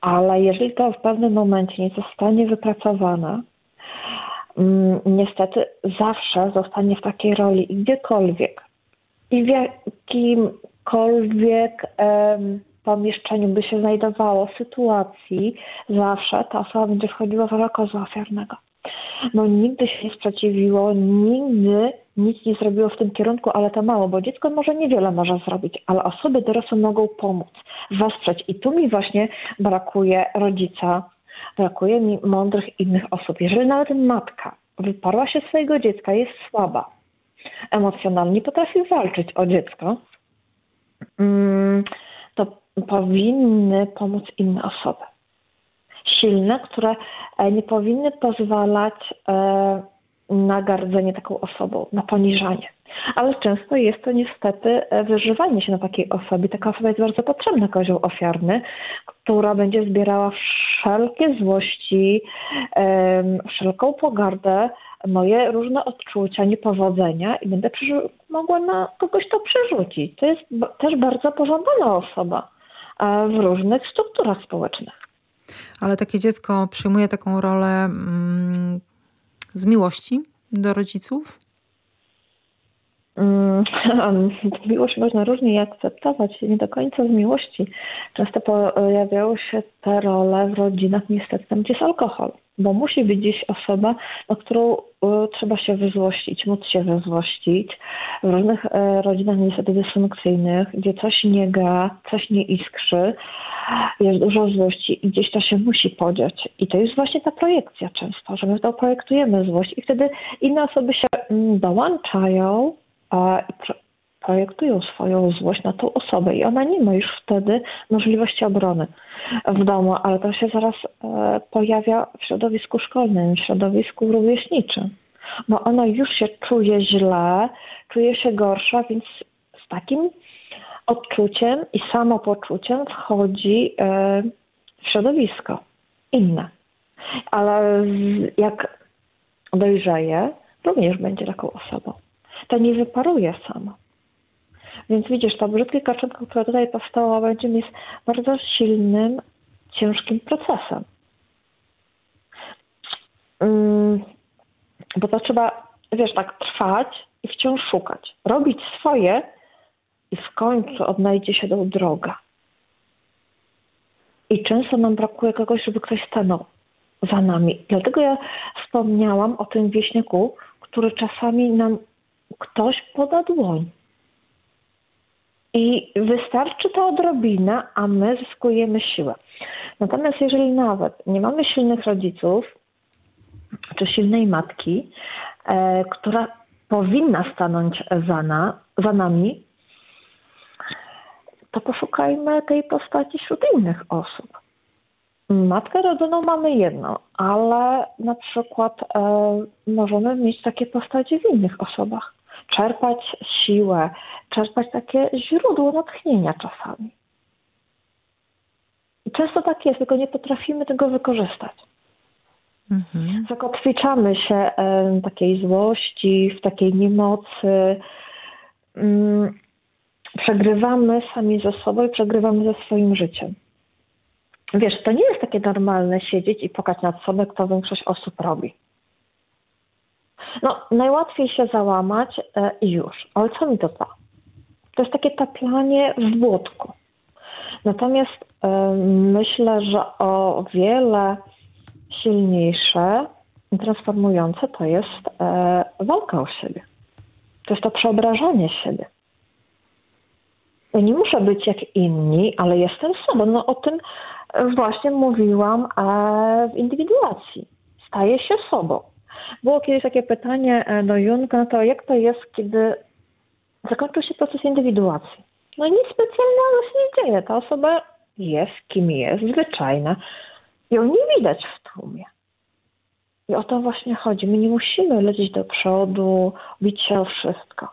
Ale jeżeli to w pewnym momencie nie zostanie wypracowane, niestety zawsze zostanie w takiej roli gdziekolwiek. I w jakimkolwiek um, pomieszczeniu by się znajdowało, sytuacji, zawsze ta osoba będzie wchodziła w rolę ofiarnego. No nigdy się nie sprzeciwiło, nigdy nic nie zrobiło w tym kierunku, ale to mało, bo dziecko może niewiele może zrobić, ale osoby dorosłe mogą pomóc, wesprzeć. I tu mi właśnie brakuje rodzica, brakuje mi mądrych innych osób. Jeżeli nawet matka wyparła się swojego dziecka, jest słaba emocjonalnie, potrafi walczyć o dziecko, mm, to powinny pomóc inne osoby. Silne, które e, nie powinny pozwalać e, na gardzenie taką osobą, na poniżanie. Ale często jest to niestety e, wyżywanie się na takiej osobie. Taka osoba jest bardzo potrzebna, kozioł ofiarny, która będzie zbierała wszelkie złości, wszelką pogardę, moje różne odczucia, niepowodzenia i będę mogła na kogoś to przerzucić. To jest też bardzo pożądana osoba w różnych strukturach społecznych. Ale takie dziecko przyjmuje taką rolę mm, z miłości do rodziców? Mm, *laughs* miłość można różnie akceptować, nie do końca z miłości. Często pojawiają się te role w rodzinach niestety tam, gdzie jest alkohol, bo musi być gdzieś osoba, na którą e, trzeba się wyzłościć, móc się wyzłościć. W różnych e, rodzinach niestety dysfunkcyjnych, gdzie coś nie gra, coś nie iskrzy, jest dużo złości i gdzieś to się musi podziać. I to jest właśnie ta projekcja często, że my to projektujemy złość i wtedy inne osoby się mm, dołączają i projektują swoją złość na tą osobę i ona nie ma już wtedy możliwości obrony w domu, ale to się zaraz e, pojawia w środowisku szkolnym, w środowisku rówieśniczym, bo ona już się czuje źle, czuje się gorsza, więc z takim odczuciem i samopoczuciem wchodzi e, w środowisko inne. Ale jak dojrzeje, również będzie taką osobą. To nie wyparuje sama. Więc widzisz, ta brzydkie kaczynka, która tutaj powstała, będzie jest bardzo silnym, ciężkim procesem. Mm, bo to trzeba, wiesz, tak trwać i wciąż szukać. Robić swoje i w końcu odnajdzie się tą drogę. I często nam brakuje kogoś, żeby ktoś stanął za nami. Dlatego ja wspomniałam o tym wieśniaku, który czasami nam ktoś poda dłoń. I wystarczy ta odrobina, a my zyskujemy siłę. Natomiast jeżeli nawet nie mamy silnych rodziców, czy silnej matki, e, która powinna stanąć za, na, za nami, to poszukajmy tej postaci wśród innych osób. Matkę rodzoną mamy jedną, ale na przykład e, możemy mieć takie postacie w innych osobach. Czerpać siłę, czerpać takie źródło natchnienia czasami. I często tak jest, tylko nie potrafimy tego wykorzystać. Mhm. Zakotwiczamy się w takiej złości, w takiej niemocy. Mm, przegrywamy sami ze sobą i przegrywamy ze swoim życiem. Wiesz, to nie jest takie normalne siedzieć i pokazać nad sobą, jak to większość osób robi. No, najłatwiej się załamać e, i już. Ale co mi to da? To jest takie taplanie w błotku. Natomiast y, myślę, że o wiele silniejsze transformujące to jest y, walka o siebie. To jest to przeobrażanie siebie. Ja nie muszę być jak inni, ale jestem sobą. No o tym właśnie mówiłam w indywiduacji. Staję się sobą. Było kiedyś takie pytanie e, do Junga, no to jak to jest, kiedy zakończył się proces indywiduacji? No nic specjalnego się nie dzieje. Ta osoba jest kim jest, zwyczajna. Ją nie widać w tłumie. I o to właśnie chodzi. My nie musimy lecieć do przodu, bić się o wszystko.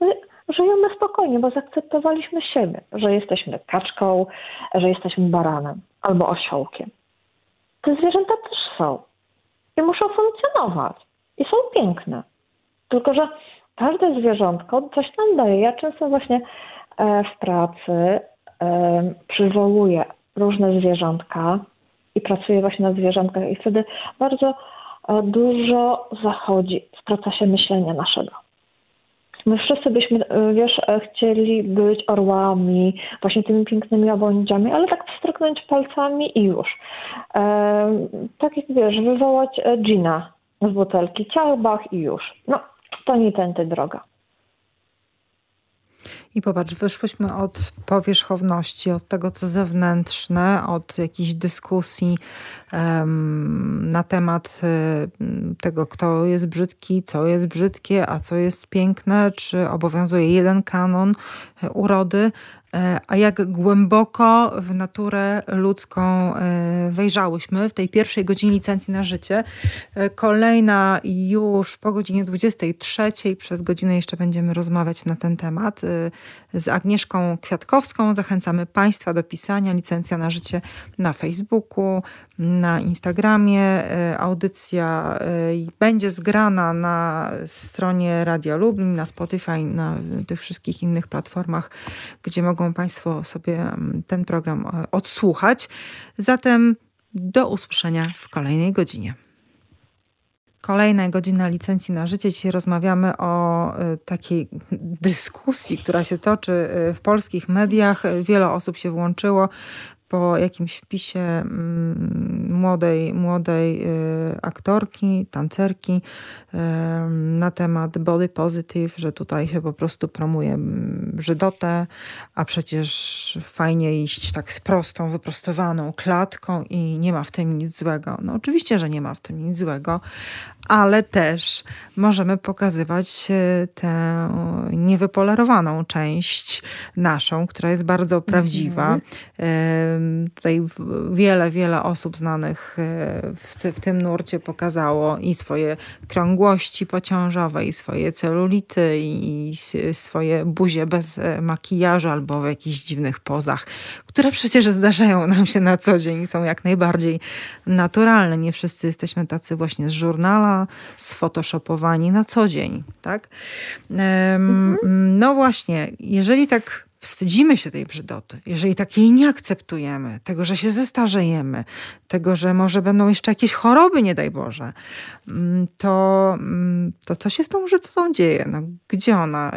My żyjemy spokojnie, bo zaakceptowaliśmy siebie, że jesteśmy kaczką, że jesteśmy baranem albo osiołkiem. Te zwierzęta też są i muszą funkcjonować i są piękne. Tylko, że każde zwierzątko coś nam daje. Ja często właśnie e, w pracy e, przywołuję różne zwierzątka i pracuję właśnie na zwierzątkach i wtedy bardzo e, dużo zachodzi w procesie myślenia naszego. My wszyscy byśmy, wiesz, chcieli być orłami, właśnie tymi pięknymi obłędziami, ale tak wstrzyknąć palcami i już. E, tak jak wiesz, wywołać Gina z butelki ciałbach i już. No, to nie tędy droga. I popatrz, wyszłyśmy od powierzchowności, od tego, co zewnętrzne, od jakichś dyskusji um, na temat um, tego, kto jest brzydki, co jest brzydkie, a co jest piękne, czy obowiązuje jeden kanon e, urody, E, a jak głęboko w naturę ludzką e, wejrzałyśmy w tej pierwszej godzinie licencji na życie. E, kolejna już po godzinie 23, przez godzinę jeszcze będziemy rozmawiać na ten temat z Agnieszką Kwiatkowską. Zachęcamy Państwa do pisania licencja na życie na Facebooku, na Instagramie. Audycja będzie zgrana na stronie Radia Lublin, na Spotify, na tych wszystkich innych platformach, gdzie mogą mogą Państwo sobie mm, ten program e, odsłuchać. Zatem do usłyszenia w kolejnej godzinie. Kolejna godzina licencji na życie. Dzisiaj rozmawiamy o e, takiej dyskusji, która się toczy e, w polskich mediach. Wiele osób się włączyło po jakimś wpisie mm, młodej, młodej y, aktorki, tancerki y, na temat body positive, że tutaj się po prostu promuje mm, brzydotę, a przecież fajnie iść tak z prostą, wyprostowaną klatką i nie ma w tym nic złego. No oczywiście, że nie ma w tym nic złego, ale też możemy pokazywać tę niewypolerowaną część naszą, która jest bardzo prawdziwa. Mhm. Tutaj wiele, wiele osób znanych e, w, w tym nurcie pokazało i swoje krągłości pociążowe, i swoje celulity, i swoje buzie bez e, makijażu albo w jakichś dziwnych pozach, które przecież zdarzają nam się na co dzień i są jak najbardziej naturalne. Nie wszyscy jesteśmy tacy właśnie z żurnala, sfotoshopowani na co dzień, tak? Mhm. No właśnie, jeżeli tak wstydzimy się tej brzydoty, jeżeli tak jej nie akceptujemy, tego, że się zestarzejemy, tego, że może będą jeszcze jakieś choroby, nie daj Boże, mm, to, mm, to co się z tą brzydotą dzieje? No, gdzie ona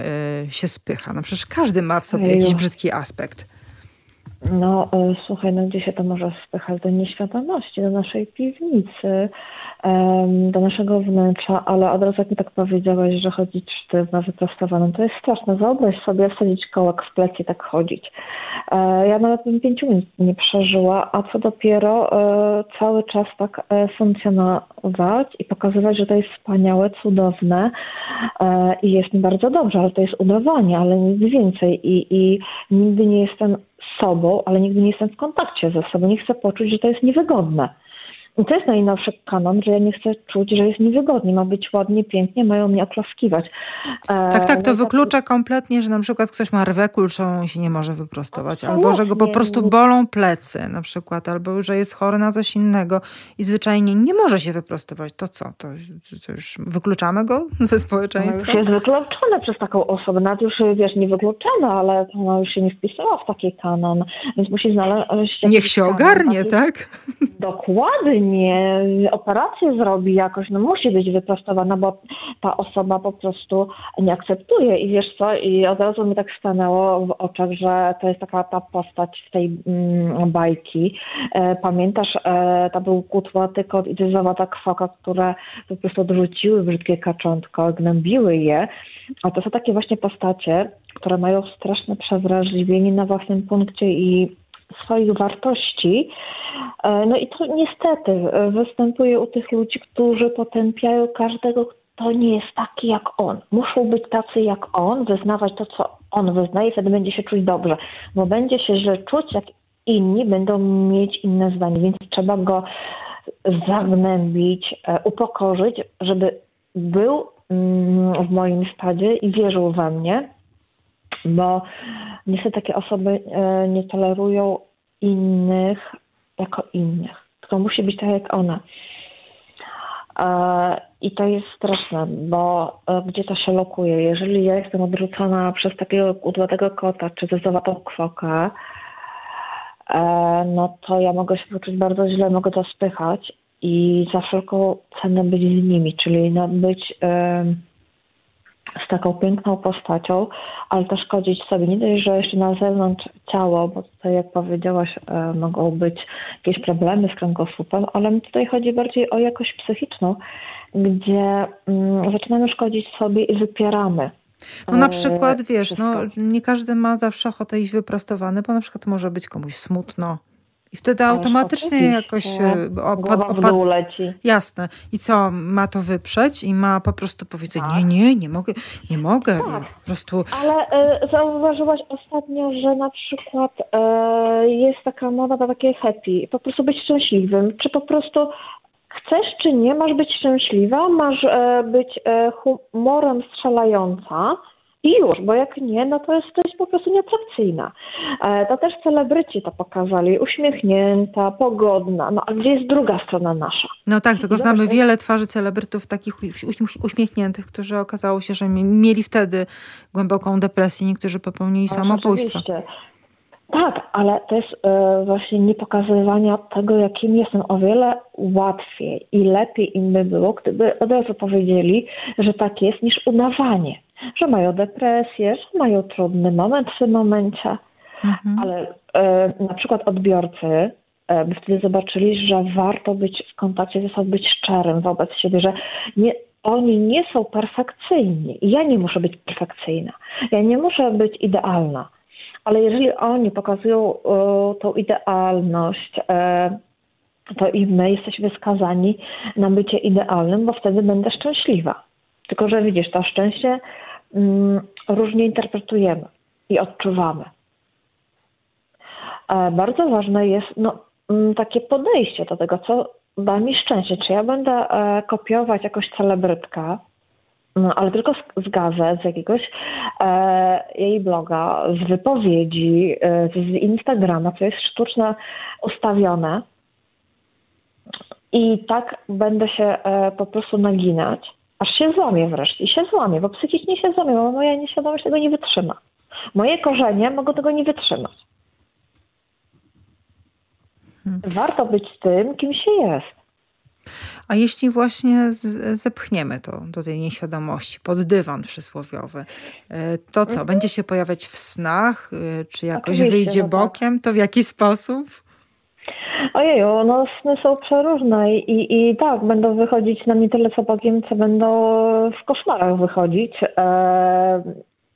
y, się spycha? No przecież każdy ma w sobie jakiś brzydki aspekt. No, y, słuchaj, no gdzie się to może spychać? Do nieświadomości, do naszej piwnicy, do naszego wnętrza, ale od razu jak mi tak powiedziałeś, że chodzić sztywno, wyprostowaną, to jest straszne. Wyobraź sobie wsadzić kołek w plec i tak chodzić. E, ja nawet bym pięciu minut nie przeżyła, a co dopiero e, cały czas tak e, funkcjonować i pokazywać, że to jest wspaniałe, cudowne i jest mi bardzo dobrze, ale to jest udawanie, ale nic więcej i, i nigdy nie jestem sobą, ale nigdy nie jestem w kontakcie ze sobą. Nie chcę poczuć, że to jest niewygodne. I to jest najnowszy kanon, że ja nie chcę czuć, że jest niewygodnie. Ma być ładnie, pięknie, mają mnie oklaskiwać. E, tak, tak, to no wyklucza tak... kompletnie, że na przykład ktoś ma rwę kulszą i się nie może wyprostować, albo że go po prostu bolą plecy na przykład, albo że jest chory na coś innego i zwyczajnie nie może się wyprostować. To co? To, to już wykluczamy go ze społeczeństwa? No już jest wykluczone przez taką osobę. Nawet już, wiesz, nie wykluczone, ale ona już się nie wpisała w taki kanon, więc musi znaleźć... Niech się ogarnie, taki... tak? Dokładnie nie operację zrobi jakoś, no musi być wyprostowana, bo ta osoba po prostu nie akceptuje. I wiesz co, i od razu mi tak stanęło w oczach, że to jest taka ta postać z tej mm, bajki. E, pamiętasz, e, to był kutłaty kot i ta kwoka, które po prostu odrzuciły brzydkie kaczątko, gnębiły je. A to są takie właśnie postacie, które mają straszne przewrażliwienie na własnym punkcie i swoich wartości. E, no i to niestety e, występuje u tych ludzi, którzy potępiają każdego, kto nie jest taki jak on. Muszą być tacy jak on, wyznawać to, co on wyznaje, wtedy będzie się czuć dobrze, bo będzie się źle czuć, jak inni będą mieć inne zdanie, więc trzeba go zagnębić, e, upokorzyć, żeby był mm, w moim stadzie i wierzył we mnie, bo niestety takie osoby e, nie tolerują innych jako innych, tylko musi być tak jak ona. E, I to jest straszne, bo e, gdzie to się lokuje? Jeżeli ja jestem odrzucona przez takiego kudłatego kota czy zezowatą kwokę, no to ja mogę się poczuć bardzo źle, mogę to spychać i za wszelką cenę być z nimi, czyli no być z taką piękną postacią, ale to szkodzić sobie. Nie dość, że jeszcze na zewnątrz ciało, bo tutaj, jak powiedziałaś, e, mogą być jakieś problemy z kręgosłupem, ale tutaj chodzi bardziej o jakość psychiczną, gdzie mm, zaczynamy szkodzić sobie i wypieramy. No na przykład, wiesz, no, nie każdy ma zawsze ochotę iść wyprostowany, bo na przykład może być komuś smutno, i wtedy automatycznie jakoś opad, opad, leci. Jasne. I co, ma to wyprzeć i ma po prostu powiedzieć, tak. nie, nie, nie mogę, nie mogę. Tak. Po prostu... Ale e, zauważyłaś ostatnio, że na przykład e, jest taka moda na takie happy, po prostu być szczęśliwym. Czy po prostu chcesz czy nie, masz być szczęśliwa, masz e, być e, humorem strzelająca, i już, bo jak nie, no to jesteś po prostu nieatrakcyjna. E, to też celebryci to pokazali, uśmiechnięta, pogodna, no a gdzie jest druga strona nasza? No tak, tylko znamy wiele twarzy celebrytów takich uśmiechniętych, którzy okazało się, że mieli wtedy głęboką depresję, niektórzy popełnili no, samobójstwo. Oczywiście. Tak, ale to jest y, właśnie niepokazywania tego, jakim jestem. O wiele łatwiej i lepiej im by było, gdyby od razu powiedzieli, że tak jest, niż udawanie że mają depresję, że mają trudny moment w tym momencie. Mhm. Ale e, na przykład odbiorcy e, by wtedy zobaczyli, że warto być w kontakcie ze sobą, być szczerym wobec siebie, że nie, oni nie są perfekcyjni. Ja nie muszę być perfekcyjna. Ja nie muszę być idealna. Ale jeżeli oni pokazują e, tą idealność, to i my jesteśmy skazani na bycie idealnym, bo wtedy będę szczęśliwa. Tylko, że widzisz, to szczęście różnie interpretujemy i odczuwamy. E, bardzo ważne jest no, mm, takie podejście do tego, co da mi szczęście. Czy ja będę e, kopiować jakąś celebrytkę, no, ale tylko z, z gazet, z jakiegoś e, jej bloga, z wypowiedzi, e, z Instagrama, co jest sztuczne ustawione. I tak będę się e, po prostu naginać aż się złamie wreszcie. I się złamie, bo psychicznie się złamie, bo moja nieświadomość tego nie wytrzyma. Moje korzenie mogą tego nie wytrzymać. Hmm. Warto być tym, kim się jest. A jeśli właśnie zepchniemy to do tej nieświadomości, pod dywan przysłowiowy, e, to co? Mhm. Będzie się pojawiać w snach? E, czy jakoś Oczywiście, wyjdzie no tak. bokiem? To w jaki sposób? Ojeju, no sny są przeróżne i, i, i tak, będą wychodzić na nie tyle co bokiem, co będą w koszmarach wychodzić. E,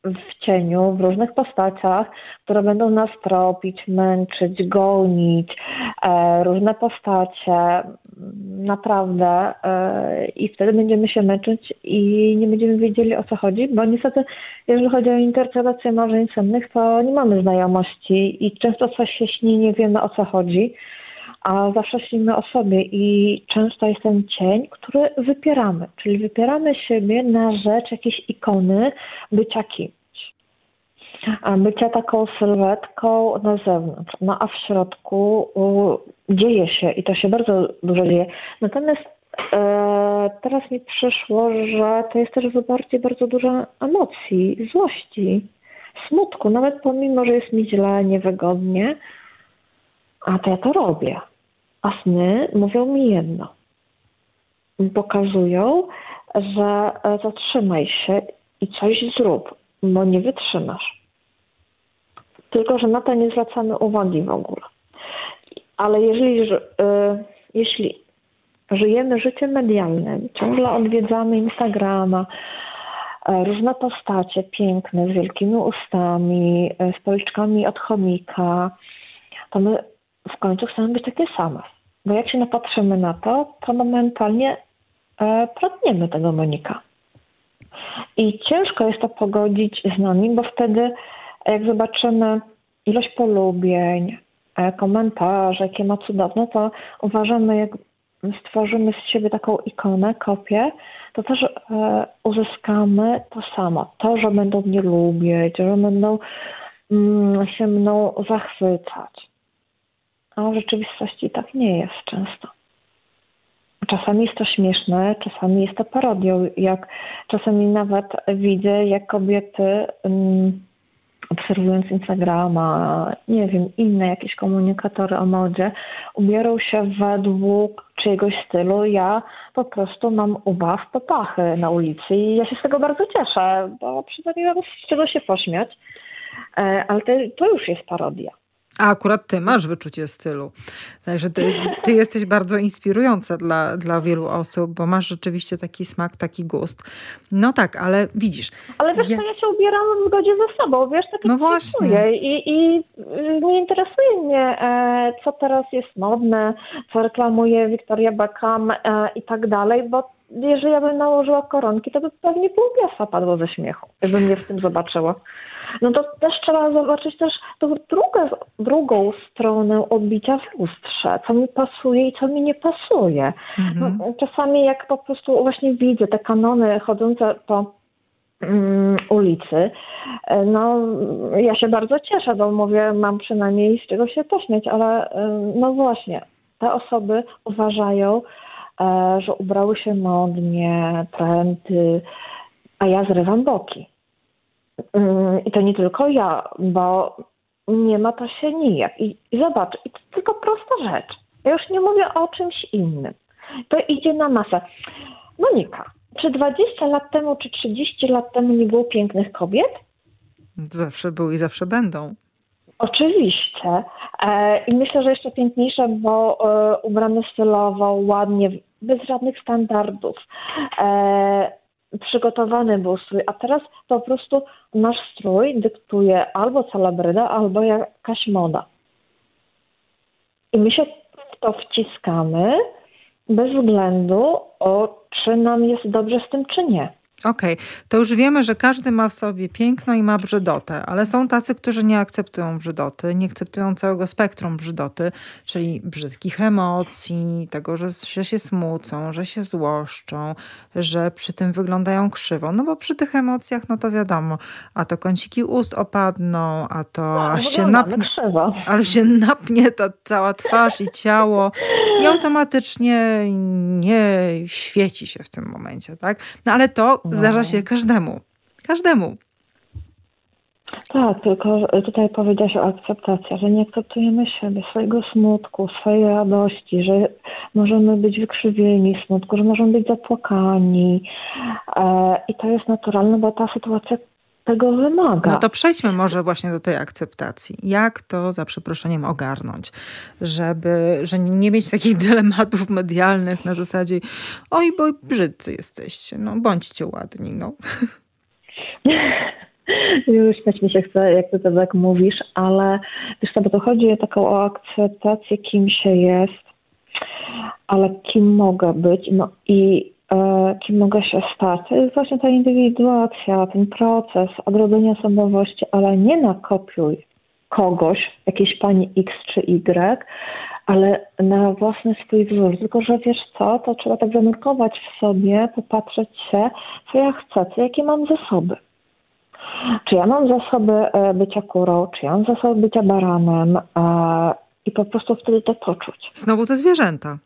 w cieniu, w różnych postaciach, które będą nas tropić, męczyć, gonić, e, różne postacie, naprawdę. E, I wtedy będziemy się męczyć i nie będziemy wiedzieli o co chodzi, bo niestety, jeżeli chodzi o interpretację marzeń sennych, to nie mamy znajomości i często coś się śni, nie wiemy o co chodzi a zawsze śnimy o sobie i często jest ten cień, który wypieramy, czyli wypieramy siebie na rzecz jakiejś ikony bycia kimś. Bycia taką sylwetką na zewnątrz, no a w środku dzieje się i to się bardzo dużo dzieje. Natomiast e, teraz mi przyszło, że to jest też wyparcie bardzo dużo emocji, złości, smutku, nawet pomimo, że jest mi źle, niewygodnie, a to ja to robię. A sny mówią mi jedno. Pokazują, że zatrzymaj się i coś zrób, bo nie wytrzymasz. Tylko, że na to nie zwracamy uwagi w ogóle. Ale jeżeli, e, jeśli żyjemy życiem medialnym, ciągle odwiedzamy Instagrama, e, różne postacie piękne, z wielkimi ustami, z policzkami od chomika, to my w końcu chcemy być takie same. Bo jak się napatrzymy na to, to momentalnie e, pragniemy tego Monika. I ciężko jest to pogodzić z nami, bo wtedy jak zobaczymy ilość polubień, e, komentarzy, jakie ma cudowne, to uważamy, jak stworzymy z siebie taką ikonę, kopię, to też e, uzyskamy to samo. To, że będą mnie lubić, że będą mm, się mną zachwycać. A w rzeczywistości tak nie jest często. Czasami jest to śmieszne, czasami jest to parodią, jak czasami nawet widzę, jak kobiety um, obserwując Instagrama, nie wiem, inne jakieś komunikatory o modzie, ubierą się według czyjegoś stylu. Ja po prostu mam ubaw popachy na ulicy i ja się z tego bardzo cieszę, bo przynajmniej mam z czego się pośmiać. E, ale to już jest parodia. A akurat ty masz wyczucie stylu. Także ty, ty, jesteś bardzo inspirująca dla, dla wielu osób, bo masz rzeczywiście taki smak, taki gust. No tak, ale widzisz. Ale wiesz ja... co, ja się ubieram w zgodzie ze sobą, wiesz, tak No właśnie. I, I nie interesuje mnie, e, co teraz jest modne, co reklamuje Victoria Beckham e, i tak dalej, bo jeżeli ja bym nałożyła koronki, to by pewnie pół miasta padło ze śmiechu, jakbym mnie w tym zobaczyła. No to też trzeba zobaczyć też tą drugą, drugą stronę odbicia w lustrze, co mi pasuje i co mi nie pasuje. Mhm. No, czasami jak po prostu właśnie widzę te kanony chodzące po mm, ulicy, no ja się bardzo cieszę, bo mówię, mam przynajmniej z czego się pośmiać, ale no właśnie, te osoby uważają, że ubrały się modnie, trendy, a ja zrywam boki. Mm, I to nie tylko ja, bo nie ma to się nijak. I, i zobacz, i to tylko prosta rzecz. Ja już nie mówię o czymś innym. To idzie na masę. Monika, czy 20 lat temu, czy 30 lat temu nie było pięknych kobiet? Zawsze były i zawsze będą. Oczywiście. E, I myślę, że jeszcze piękniejsze, bo e, ubrane stylowo, ładnie, bez żadnych standardów. E, przygotowany był strój, a teraz po prostu nasz strój dyktuje albo celebryda, albo jakaś moda. I my się w to wciskamy bez względu o czy nam jest dobrze z tym, czy nie. Okej, okay. to już wiemy, że każdy ma w sobie piękno i ma brzydotę, ale są tacy, którzy nie akceptują brzydoty, nie akceptują całego spektrum brzydoty, czyli brzydkich emocji, tego, że się, smucą, że się złoszczą, że przy tym wyglądają krzywo. No bo przy tych emocjach, no to wiadomo, a to kąciki ust opadną, a to no, aż się napnie, ale się napnie ta cała twarz i ciało i automatycznie nie świeci się w tym momencie, tak? No ale to no. zdarza się każdemu. Każdemu. Tak, tylko tutaj powiedziałaś o akceptacji, że nie akceptujemy siebie, swojego smutku, swojej radości, że możemy być wykrzywieni smutku, że możemy być zapłakani. E, I to jest naturalne, bo ta sytuacja tego wymaga. No to przejdźmy może właśnie do tej akceptacji. Jak to za przeproszeniem ogarnąć, żeby że nie mieć takich *laughs* dylematów medialnych na zasadzie oj, bo brzydcy jesteście, no bądźcie ładni, no. *laughs* Śmiać mi się chce, jak ty to tak mówisz, ale wiesz co, bo to chodzi o taką o akceptację, kim się jest, ale kim mogę być, no i kim mogę się stać. To jest właśnie ta indywiduacja, ten proces odrodzenia osobowości, ale nie nakopiuj kogoś, jakiejś pani X czy Y, ale na własny swój wzór. Tylko, że wiesz co, to trzeba tak zanurkować w sobie, popatrzeć się, co ja chcę, co, jakie mam zasoby. Czy ja mam zasoby e, bycia kurą, czy ja mam zasoby bycia baranem e, i po prostu wtedy to poczuć. Znowu te zwierzęta.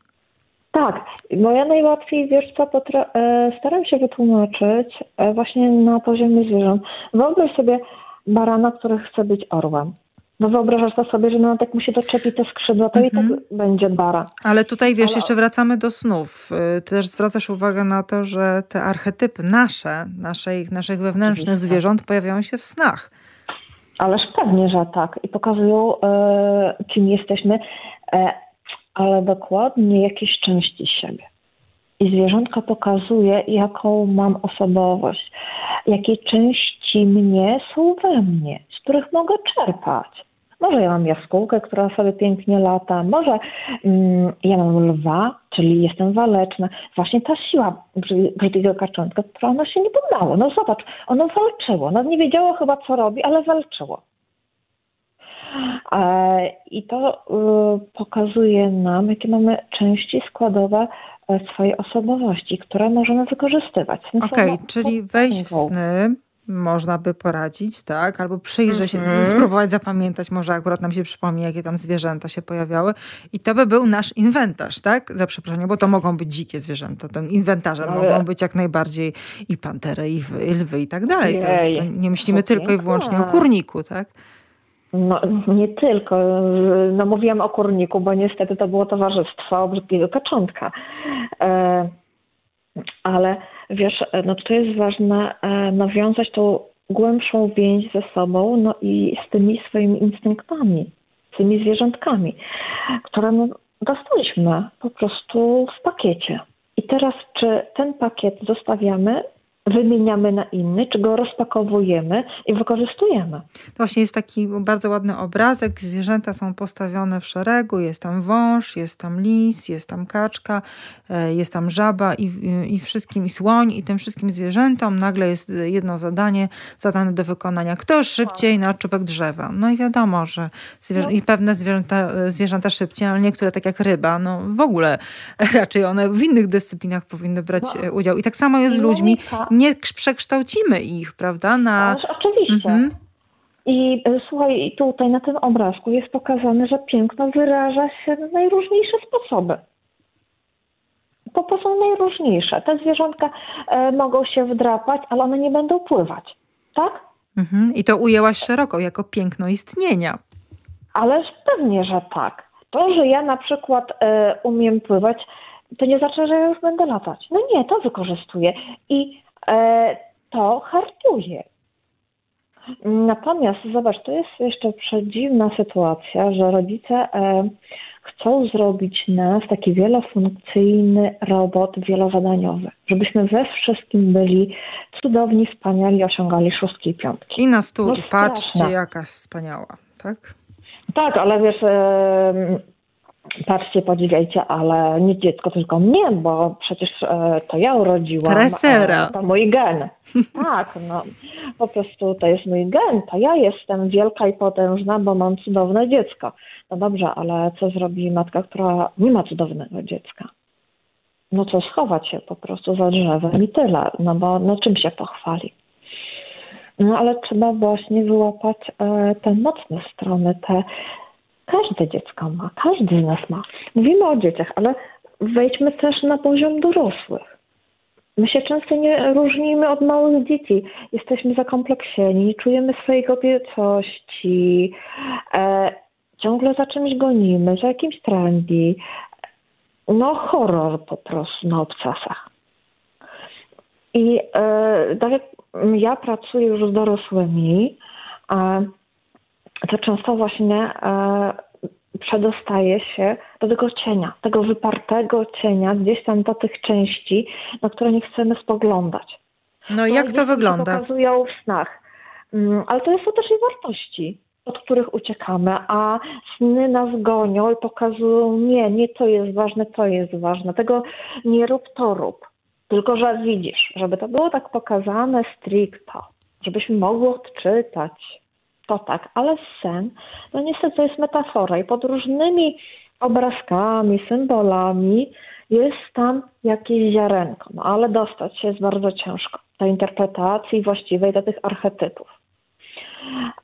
Tak, bo ja najłatwiej, wiesz co, e, staram się wytłumaczyć e, właśnie na poziomie zwierząt. Wyobraź sobie barana, który chce być orłem. No wyobrażasz to sobie, że no tak mu się doczepi te skrzydła, to i tak mhm. będzie bara. Ale tutaj wiesz, Ale... jeszcze wracamy do snów. Ty też zwracasz uwagę na to, że te archetypy nasze, naszej, naszych wewnętrznych zwierząt pojawiają się w snach. Ależ pewnie, że tak. I pokazują, e, kim jesteśmy ale dokładnie jakieś części siebie. I zwierzątka pokazuje, jaką mam osobowość, jakie części mnie są we mnie, z których mogę czerpać. Może ja mam jaskółkę, która sobie pięknie lata, może mm, ja mam lwa, czyli jestem waleczna. Właśnie ta siła brzydkiego kaczątka, która ono się nie poddało. No zobacz, ono walczyło. No nie wiedziało chyba co robi, ale walczyło. I to y, pokazuje nam, jakie mamy części składowe e, swojej osobowości, które możemy wykorzystywać. Okej, okay, czyli wejść w sny można by poradzić, tak? Albo przyjrzeć się, mm -hmm. spróbować zapamiętać, może akurat nam się przypomni, jakie tam zwierzęta się pojawiały. I to by był nasz inwentarz, tak? Za przeproszeniem, bo to mogą być dzikie zwierzęta. To inwentarzem Ale... mogą być jak najbardziej i pantery, i lwy, i tak dalej. To, to nie myślimy tylko i wyłącznie o kurniku, tak? No nie tylko. No mówiłam o kurniku, bo niestety to było towarzystwo brzydkiego kaczątka. E, ale wiesz, no to jest ważne e, nawiązać tą głębszą więź ze sobą, no i z tymi swoimi instynktami, z tymi zwierzątkami, które dostaliśmy po prostu w pakiecie. I teraz, czy ten pakiet zostawiamy wymieniamy na inny, czy go rozpakowujemy i wykorzystujemy. To właśnie jest taki bardzo ładny obrazek. Zwierzęta są postawione w szeregu. Jest tam wąż, jest tam lis, jest tam kaczka, e, jest tam żaba i, i wszystkim, i słoń, i tym wszystkim zwierzętom nagle jest jedno zadanie zadane do wykonania. Kto szybciej na czubek drzewa? No i wiadomo, że zwierzę, no. i pewne zwierzęta, zwierzęta szybciej, ale niektóre tak jak ryba, no w ogóle *laughs* raczej one w innych dyscyplinach powinny brać no. udział. I tak samo jest z ludźmi nie przekształcimy ich, prawda? Na... Ależ oczywiście. Mhm. I e, słuchaj, tutaj na tym obrazku jest pokazane, że piękno wyraża się na najróżniejsze sposoby. Po prostu najróżniejsze. Te zwierzątka e, mogą się wdrapać, ale one nie będą pływać. Tak? Mhm. I to ujęłaś szeroko, jako piękno istnienia. Ależ pewnie, że tak. To, że ja na przykład e, umiem pływać, to nie znaczy, że ja już będę latać. No nie, to wykorzystuję. I to hartuje. Natomiast zobacz, to jest jeszcze przedziwna sytuacja, że rodzice e, chcą zrobić nas taki wielofunkcyjny robot wielozadaniowy, żebyśmy we wszystkim byli cudowni, wspaniali, osiągali szóstki i piątki. I na stół, no, patrzcie, jaka wspaniała, tak? Tak, ale wiesz, patrzcie, podziwiajcie, ale nie dziecko, tylko mnie, bo przecież e, to ja urodziłam. Tresera. To mój gen. *laughs* tak, no po prostu to jest mój gen, to ja jestem wielka i potężna, bo mam cudowne dziecko. No dobrze, ale co zrobi matka, która nie ma cudownego dziecka? No co, schować się po prostu za drzewem i tyle, no bo no czym się pochwali? No ale trzeba właśnie wyłapać e, te mocne strony, te Każde dziecko ma, każdy z nas ma. Mówimy o dzieciach, ale wejdźmy też na poziom dorosłych. My się często nie różnimy od małych dzieci. Jesteśmy zakompleksieni, czujemy swojej kobiecości, e, ciągle za czymś gonimy, za jakimś trendy. No horror po prostu na obcasach. I e, tak jak ja pracuję już z dorosłymi, e, to często właśnie e, przedostaje się do tego cienia, tego wypartego cienia, gdzieś tam do tych części, na które nie chcemy spoglądać. No i jak to wygląda? pokazują w snach. Mm, ale to są też i wartości, od których uciekamy, a sny nas gonią i pokazują, nie, nie to jest ważne, to jest ważne. Tego nie rób, to rób. Tylko, że widzisz, żeby to było tak pokazane stricto, żebyśmy mogli odczytać, to tak, ale sen, no niestety to jest metafora i pod różnymi obrazkami, symbolami jest tam jakieś ziarenko, no ale dostać się jest bardzo ciężko do interpretacji właściwej do tych archetypów.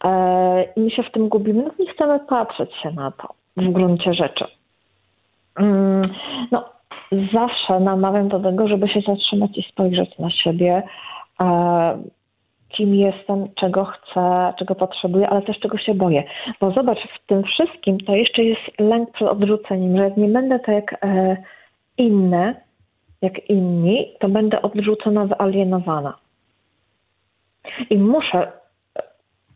E, I my się w tym gubimy, no nie chcemy patrzeć się na to w gruncie rzeczy. Mm, no, zawsze namawiam do tego, żeby się zatrzymać i spojrzeć na siebie, e, kim jestem, czego chcę, czego potrzebuję, ale też czego się boję. Bo zobacz, w tym wszystkim to jeszcze jest lęk przed odrzuceniem, że jak nie będę tak jak e, inne, jak inni, to będę odrzucona, wyalienowana. I muszę e,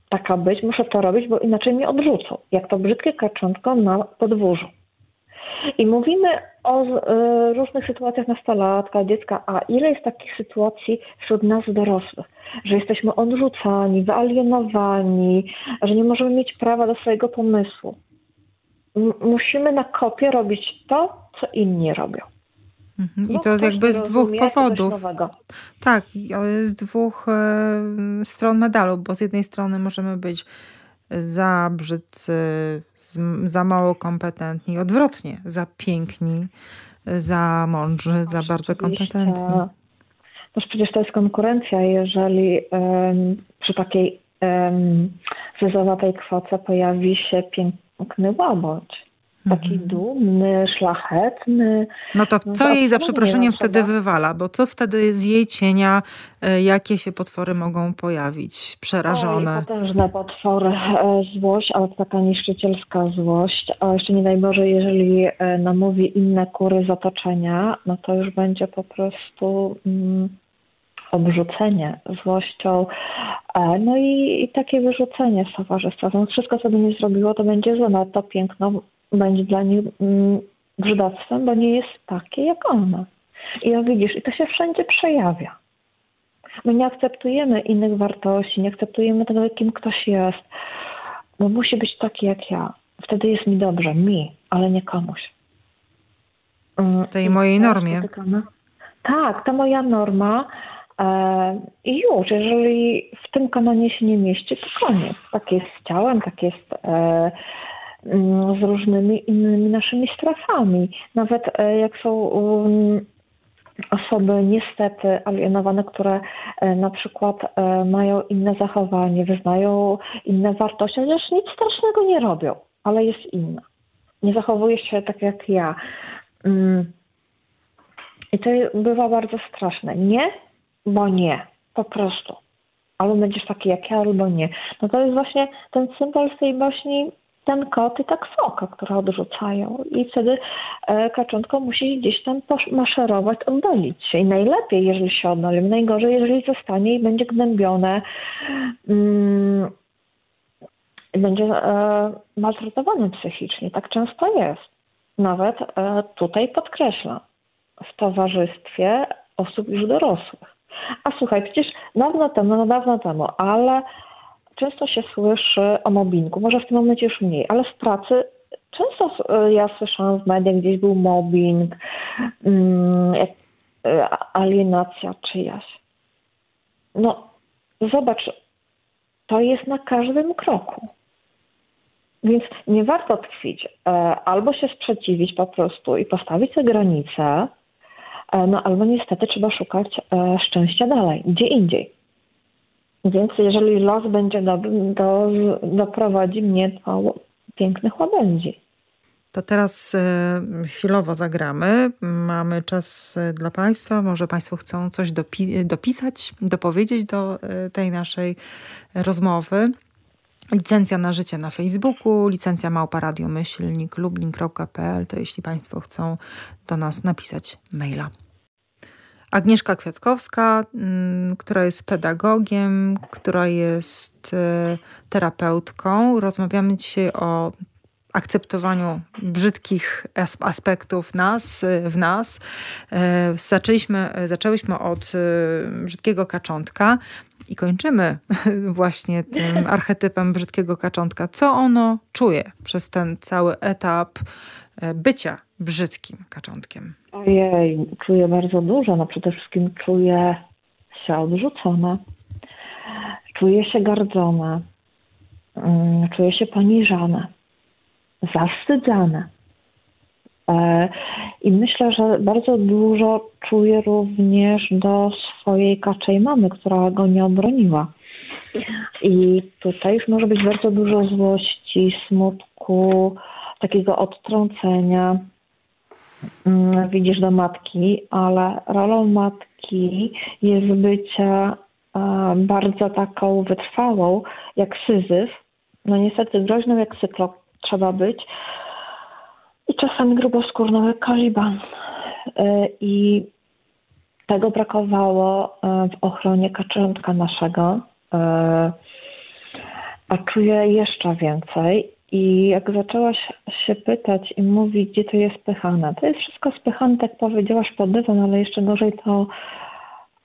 taka być, muszę to robić, bo inaczej mnie odrzucą. Jak to brzydkie kaczątko na podwórzu. I mówimy o y, różnych sytuacjach nastolatka, dziecka, a ile jest takich sytuacji wśród nas dorosłych, że jesteśmy odrzucani, wyalienowani, że nie możemy mieć prawa do swojego pomysłu. Musimy na kopie robić to, co inni robią. Mhm. I no, to jakby z dwóch powodów. Tak, z dwóch e, stron medalu, bo z jednej strony możemy być za brzydcy, za mało kompetentni, odwrotnie, za piękni, za mądrzy, za bardzo kompetentni. No przecież to jest konkurencja, jeżeli um, przy takiej um, zezowatej kwoce pojawi się piękny łaboć taki mhm. dumny, szlachetny. No to co jej za przeproszeniem wtedy wywala? Bo co wtedy z jej cienia, e, jakie się potwory mogą pojawić? Przerażone. Oj, potężne potwory. E, złość, ale to taka niszczycielska złość. A jeszcze nie daj Boże, jeżeli e, namówi inne kury z otoczenia, no to już będzie po prostu mm, obrzucenie złością, no i, i takie wyrzucenie z towarzystwa. Wszystko, co by nie zrobiło, to będzie złe, no to piękno będzie dla nich mm, brzydactwem, bo nie jest takie jak one. I jak widzisz, i to się wszędzie przejawia. My nie akceptujemy innych wartości, nie akceptujemy tego, kim ktoś jest, bo musi być taki jak ja. Wtedy jest mi dobrze, mi, ale nie komuś. W tej mojej normie. Tak, ta moja norma e, i już, jeżeli w tym kanonie się nie mieści, to koniec. Tak jest z ciałem, tak jest e, mm, z różnymi innymi naszymi strefami. Nawet e, jak są um, osoby niestety alienowane, które na przykład mają inne zachowanie, wyznają inne wartości, chociaż nic strasznego nie robią, ale jest inna. Nie zachowuje się tak jak ja. Mm. I to bywa bardzo straszne. Nie, bo nie. Po prostu. Albo będziesz taki jak ja, albo nie. No to jest właśnie ten symbol z tej baśni ten kot i tak foka, które odrzucają. I wtedy e, kaczątko musi gdzieś tam maszerować, oddalić się. I najlepiej, jeżeli się oddali. Najgorzej, jeżeli zostanie i będzie gnębione, mm, będzie e, maltretowane psychicznie. Tak często jest. Nawet e, tutaj podkreślam, w towarzystwie osób już dorosłych. A słuchaj, przecież dawno temu, no dawno temu, ale często się słyszy o mobbingu, może w tym momencie już mniej, ale w pracy często e, ja słyszałam w mediach, gdzieś był mobbing, mm, e, alienacja czyjaś. No, zobacz, to jest na każdym kroku. Więc nie warto tkwić. E, albo się sprzeciwić po prostu i postawić te granice, no albo niestety trzeba szukać szczęścia dalej, gdzie indziej. Więc jeżeli los będzie dobry, to doprowadzi mnie do pięknych łabędzi. To teraz e, chwilowo zagramy. Mamy czas e, dla Państwa. Może Państwo chcą coś dopi dopisać, dopowiedzieć do e, tej naszej rozmowy. Licencja na życie na Facebooku, licencja małpa radio myślnik lublin.pl to jeśli Państwo chcą do nas napisać maila. Agnieszka Kwiatkowska, mm, która jest pedagogiem, która jest e, terapeutką. Rozmawiamy dzisiaj o akceptowaniu brzydkich aspektów nas, w nas. E, zaczęliśmy, zaczęłyśmy od brzydkiego kaczątka i kończymy *laughs* właśnie tym *laughs* archetypem brzydkiego kaczątka. Co ono czuje przez ten cały etap bycia brzydkim kaczątkiem? Ojej, czuję bardzo dużo. No przede wszystkim czuję się odrzucona, czuję się gardzona, mm, czuję się poniżana, zawstydzana. E, I myślę, że bardzo dużo czuję również do swojej kaczej mamy, która go nie obroniła. I tutaj już może być bardzo dużo złości, smutku, takiego odtrącenia, Mm, widzisz do matki, ale rolą matki jest bycie e, bardzo taką wytrwałą, jak syzyf. No niestety groźną jak cyklop trzeba być. I czasami gruboskórną jak kaliban. E, I tego brakowało e, w ochronie kaczątka naszego. A czuję jeszcze więcej i jak zaczęłaś się pytać i mówić, gdzie to jest spychane, to jest wszystko spychane, tak powiedziałaś, pod dywan, ale jeszcze gorzej to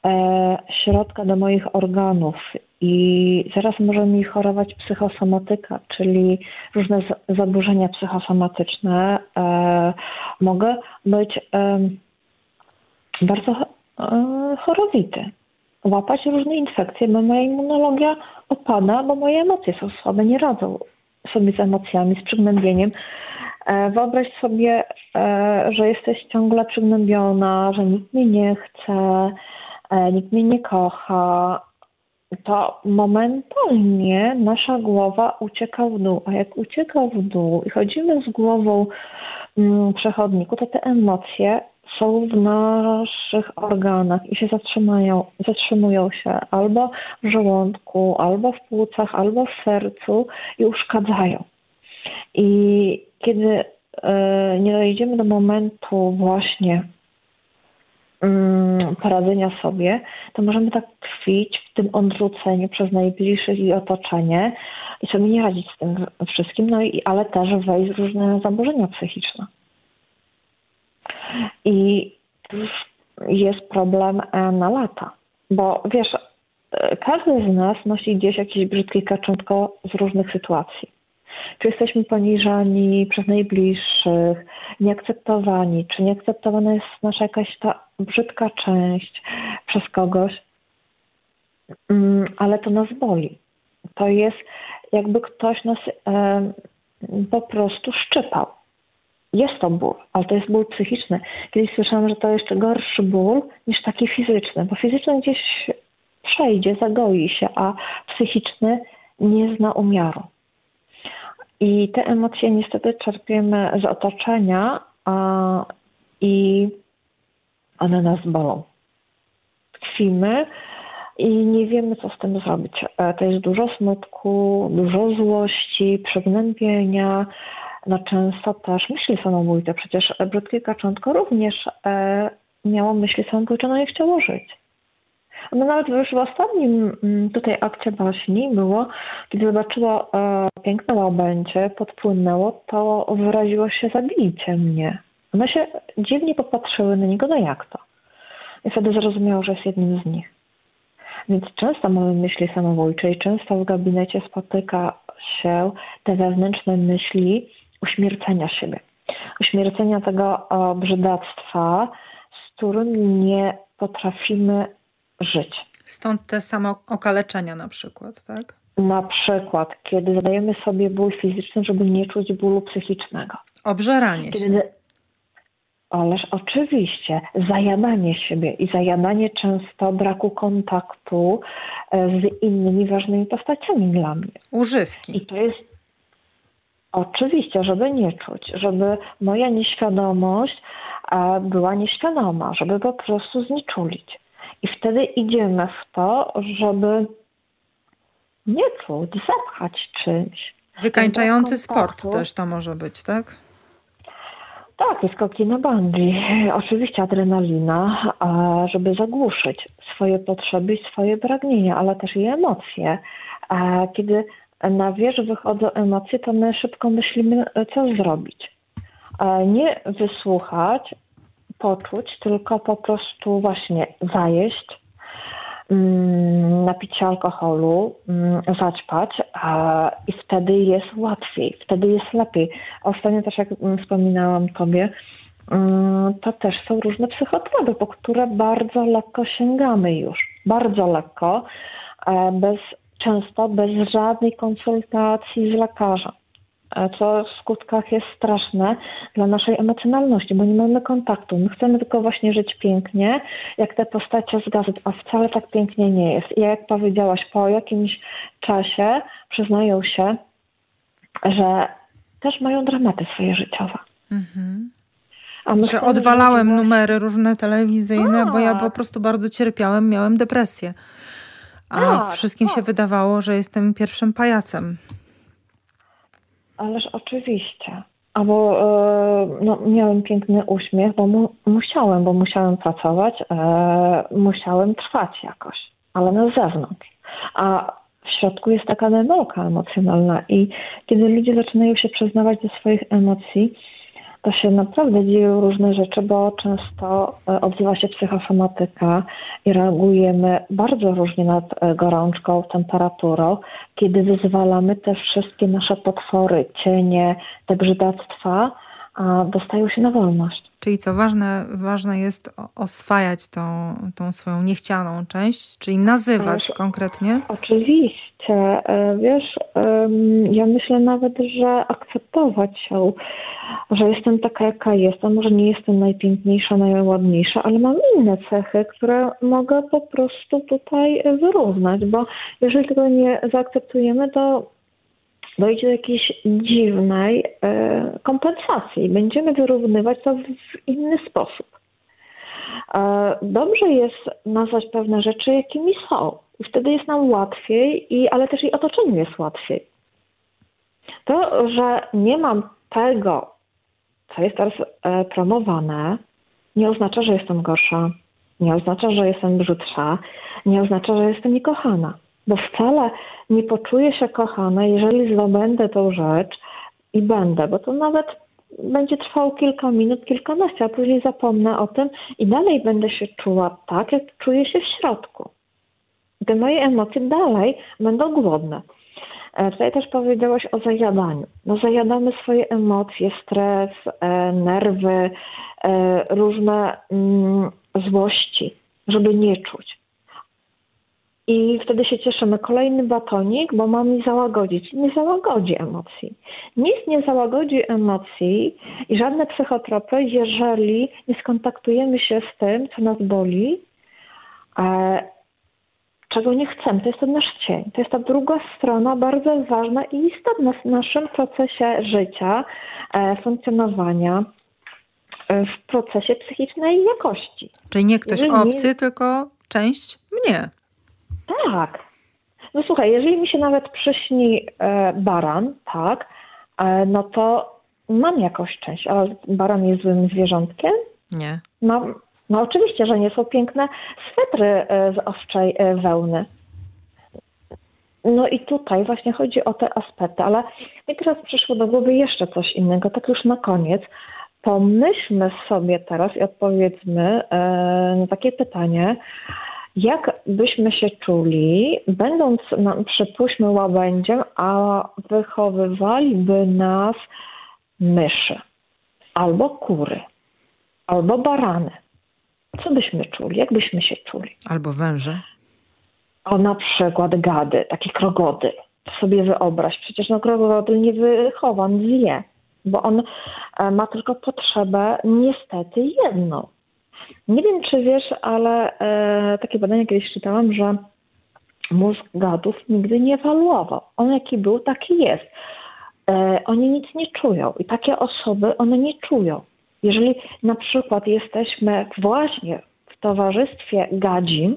e, środka do moich organów. I zaraz może mi chorować psychosomatyka, czyli różne zaburzenia psychosomatyczne. E, mogę być e, bardzo chorowity, łapać różne infekcje, bo moja immunologia opada, bo moje emocje są słabe, nie radzą sobie z emocjami, z przygnębieniem. E, wyobraź sobie, e, że jesteś ciągle przygnębiona, że nikt mnie nie chce, e, nikt mnie nie kocha. To momentalnie nasza głowa ucieka w dół, a jak ucieka w dół i chodzimy z głową mm, przechodniku, to te emocje są w naszych organach i się zatrzymają, zatrzymują się albo w żołądku, albo w płucach, albo w sercu i uszkadzają. I kiedy e, nie dojdziemy do momentu właśnie mm, poradzenia sobie, to możemy tak tkwić w tym odrzuceniu przez najbliższych i otoczenie i sobie nie radzić z tym wszystkim, no i ale też wejść w różne zaburzenia psychiczne. I jest problem e, na lata, bo wiesz, e, każdy z nas nosi gdzieś jakieś brzydkie kaczątko z różnych sytuacji. Czy jesteśmy poniżani przez najbliższych, nieakceptowani, czy nieakceptowana jest nasza jakaś ta brzydka część przez kogoś, mm, ale to nas boli. To jest jakby ktoś nas e, po prostu szczypał. Jest to ból, ale to jest ból psychiczny. Kiedyś słyszałam, że to jeszcze gorszy ból niż taki fizyczny, bo fizyczny gdzieś przejdzie, zagoi się, a psychiczny nie zna umiaru. I te emocje niestety czerpiemy z otoczenia a, i one nas bolą. Tkwimy i nie wiemy, co z tym zrobić. E, to jest dużo smutku, dużo złości, przygnębienia, no często też myśli samobójcze. Przecież brzydkie kaczątko również e, miało myśli samobójcze, no i chciało żyć. No nawet już w ostatnim mm, tutaj akcie baśni było, kiedy zobaczyło e, piękne łabędzie, podpłynęło, to wyraziło się zabijcie mnie. One się dziwnie popatrzyły na niego, no jak to? I wtedy zrozumiało, że jest jednym z nich. Więc często mamy myśli samobójcze i często w gabinecie spotyka się te wewnętrzne myśli uśmiercenia siebie. Uśmiercenia tego brzydactwa, z którym nie potrafimy żyć. Stąd te samo okaleczenia na przykład, tak? Na przykład, kiedy zadajemy sobie ból fizyczny, żeby nie czuć bólu psychicznego. Obżeranie kiedy... się. Ależ oczywiście, zajadanie siebie i zajadanie często braku kontaktu e, z innymi ważnymi postaciami dla mnie. Używki. I to jest oczywiście, żeby nie czuć, żeby moja nieświadomość e, była nieświadoma, żeby po prostu zniczulić. I wtedy idziemy w to, żeby nie czuć, zapchać czymś. Wykańczający sport też to może być, tak? Tak, i skoki na bungee. *laughs* Oczywiście adrenalina, żeby zagłuszyć swoje potrzeby i swoje pragnienia, ale też i emocje. Kiedy na wierzch wychodzą emocje, to my szybko myślimy, co zrobić. Nie wysłuchać, poczuć, tylko po prostu właśnie zajeść, mm, napić się alkoholu, mm, zaćpać i wtedy jest łatwiej, wtedy jest lepiej. Ostatnio też jak wspominałam Tobie, mm, to też są różne psychotropy, po które bardzo lekko sięgamy już. Bardzo lekko, bez, często bez żadnej konsultacji z lekarzem. E, co w skutkach jest straszne dla naszej emocjonalności, bo nie mamy kontaktu. My chcemy tylko właśnie żyć pięknie, jak te postacie z gazet, a wcale tak pięknie nie jest. I jak powiedziałaś, po jakimś czasie przyznają się, że też mają dramaty swoje życiowe. Mhm. że odwalałem numery różne telewizyjne, a. bo ja po prostu bardzo cierpiałem, miałem depresję. A tak, wszystkim tak. się wydawało, że jestem pierwszym pajacem. Ależ oczywiście. Albo e, no, miałem piękny uśmiech, bo mu, musiałem, bo musiałem pracować, e, musiałem trwać jakoś, ale na zewnątrz. A w środku jest taka demolka emocjonalna i kiedy ludzie zaczynają się przyznawać do swoich emocji, to się naprawdę dzieją różne rzeczy, bo często e, odzywa się psychosomatyka i reagujemy bardzo różnie nad e, gorączką, temperaturą, kiedy wyzwalamy te wszystkie nasze potwory, cienie, te brzydactwa, a dostają się na wolność. Czyli co ważne, ważne jest oswajać tą, tą swoją niechcianą część, czyli nazywać konkretnie? Oczywiście. E, wiesz, ja myślę nawet, że akceptować się, że jestem taka, jaka jestem. Może nie jestem najpiękniejsza, najładniejsza, ale mam inne cechy, które mogę po prostu tutaj wyrównać, bo jeżeli tego nie zaakceptujemy, to dojdzie do jakiejś dziwnej e, kompensacji. Będziemy wyrównywać to w inny sposób. E, dobrze jest nazwać pewne rzeczy, jakimi są. Wtedy jest nam łatwiej, i, ale też i otoczeniu jest łatwiej. To, że nie mam tego, co jest teraz e, promowane, nie oznacza, że jestem gorsza, Nie oznacza, że jestem brzydsza, nie oznacza, że jestem niekochana. Bo wcale nie poczuję się kochana, jeżeli zdobędę tą rzecz i będę, bo to nawet będzie trwało kilka minut, kilkanaście, a później zapomnę o tym i dalej będę się czuła tak, jak czuję się w środku. Te moje emocje dalej będą głodne. E, tutaj też powiedziałaś o zajadaniu. No zajadamy swoje emocje, stres, e, nerwy, e, różne mm, złości, żeby nie czuć. I wtedy się cieszymy. Kolejny batonik, bo ma mi załagodzić. Nie załagodzi emocji. Nic nie załagodzi emocji i żadne psychotropy, jeżeli nie skontaktujemy się z tym, co nas boli, e, czego nie chcemy. To jest ten nasz cień. To jest ta druga strona, bardzo ważna i istotna w naszym procesie życia, e, funkcjonowania, e, w procesie psychicznej jakości. Czyli nie ktoś jeżeli obcy, nie... tylko część mnie. Tak. No słuchaj, jeżeli mi się nawet przyśni e, baran, tak, e, no to mam jakąś część, ale baran jest złym zwierzątkiem? Nie. Mam, no oczywiście, że nie są piękne swetry e, z owczej e, wełny. No i tutaj właśnie chodzi o te aspekty, ale mi teraz przyszło do głowy jeszcze coś innego, tak już na koniec. Pomyślmy sobie teraz i odpowiedzmy e, na takie pytanie, jak byśmy się czuli, będąc, no, przypuśćmy, łabędziem, a wychowywaliby nas myszy, albo kury, albo barany. Co byśmy czuli? Jak byśmy się czuli? Albo węże. O, na przykład gady, taki krogodyl. Sobie wyobraź, przecież no krogodyl nie wychowa, on zje, bo on e, ma tylko potrzebę niestety jedną nie wiem, czy wiesz, ale e, takie badania kiedyś czytałam, że mózg gadów nigdy nie ewaluował. On jaki był, taki jest. E, oni nic nie czują i takie osoby, one nie czują. Jeżeli na przykład jesteśmy właśnie w towarzystwie gadzin,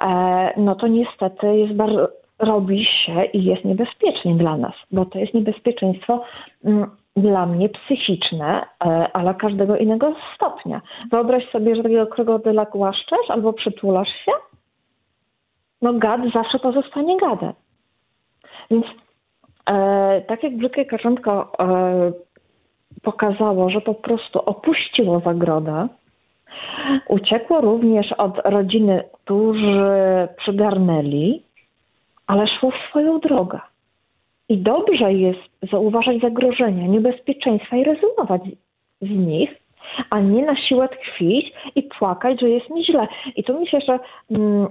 e, no to niestety jest bardzo, robi się i jest niebezpiecznie dla nas, bo to jest niebezpieczeństwo mm, dla mnie psychiczne, e, ale każdego innego stopnia. Wyobraź sobie, że takiego krokodyla głaszczesz albo przytulasz się, no gad zawsze pozostanie gadem. Więc e, tak jak brzydkie kaczątko e, pokazało, że po prostu opuściło zagrodę, uciekło również od rodziny, którzy przygarnęli, ale szło w swoją drogę. I dobrze jest zauważać zagrożenia, niebezpieczeństwa i rezygnować z nich, a nie na siłę tkwić i płakać, że jest mi źle. I to mi się jeszcze mm,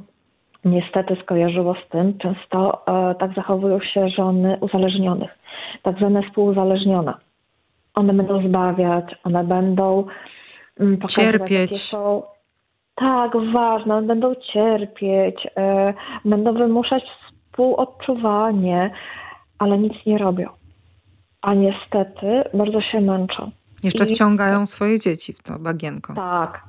niestety skojarzyło z tym, często e, tak zachowują się żony uzależnionych, tak zwane współuzależnione. One będą zbawiać, one będą mm, cierpieć. Są, tak, ważne, one będą cierpieć, e, będą wymuszać współodczuwanie, ale nic nie robią. A niestety bardzo się męczą. Jeszcze I... wciągają swoje dzieci w to bagienko. Tak,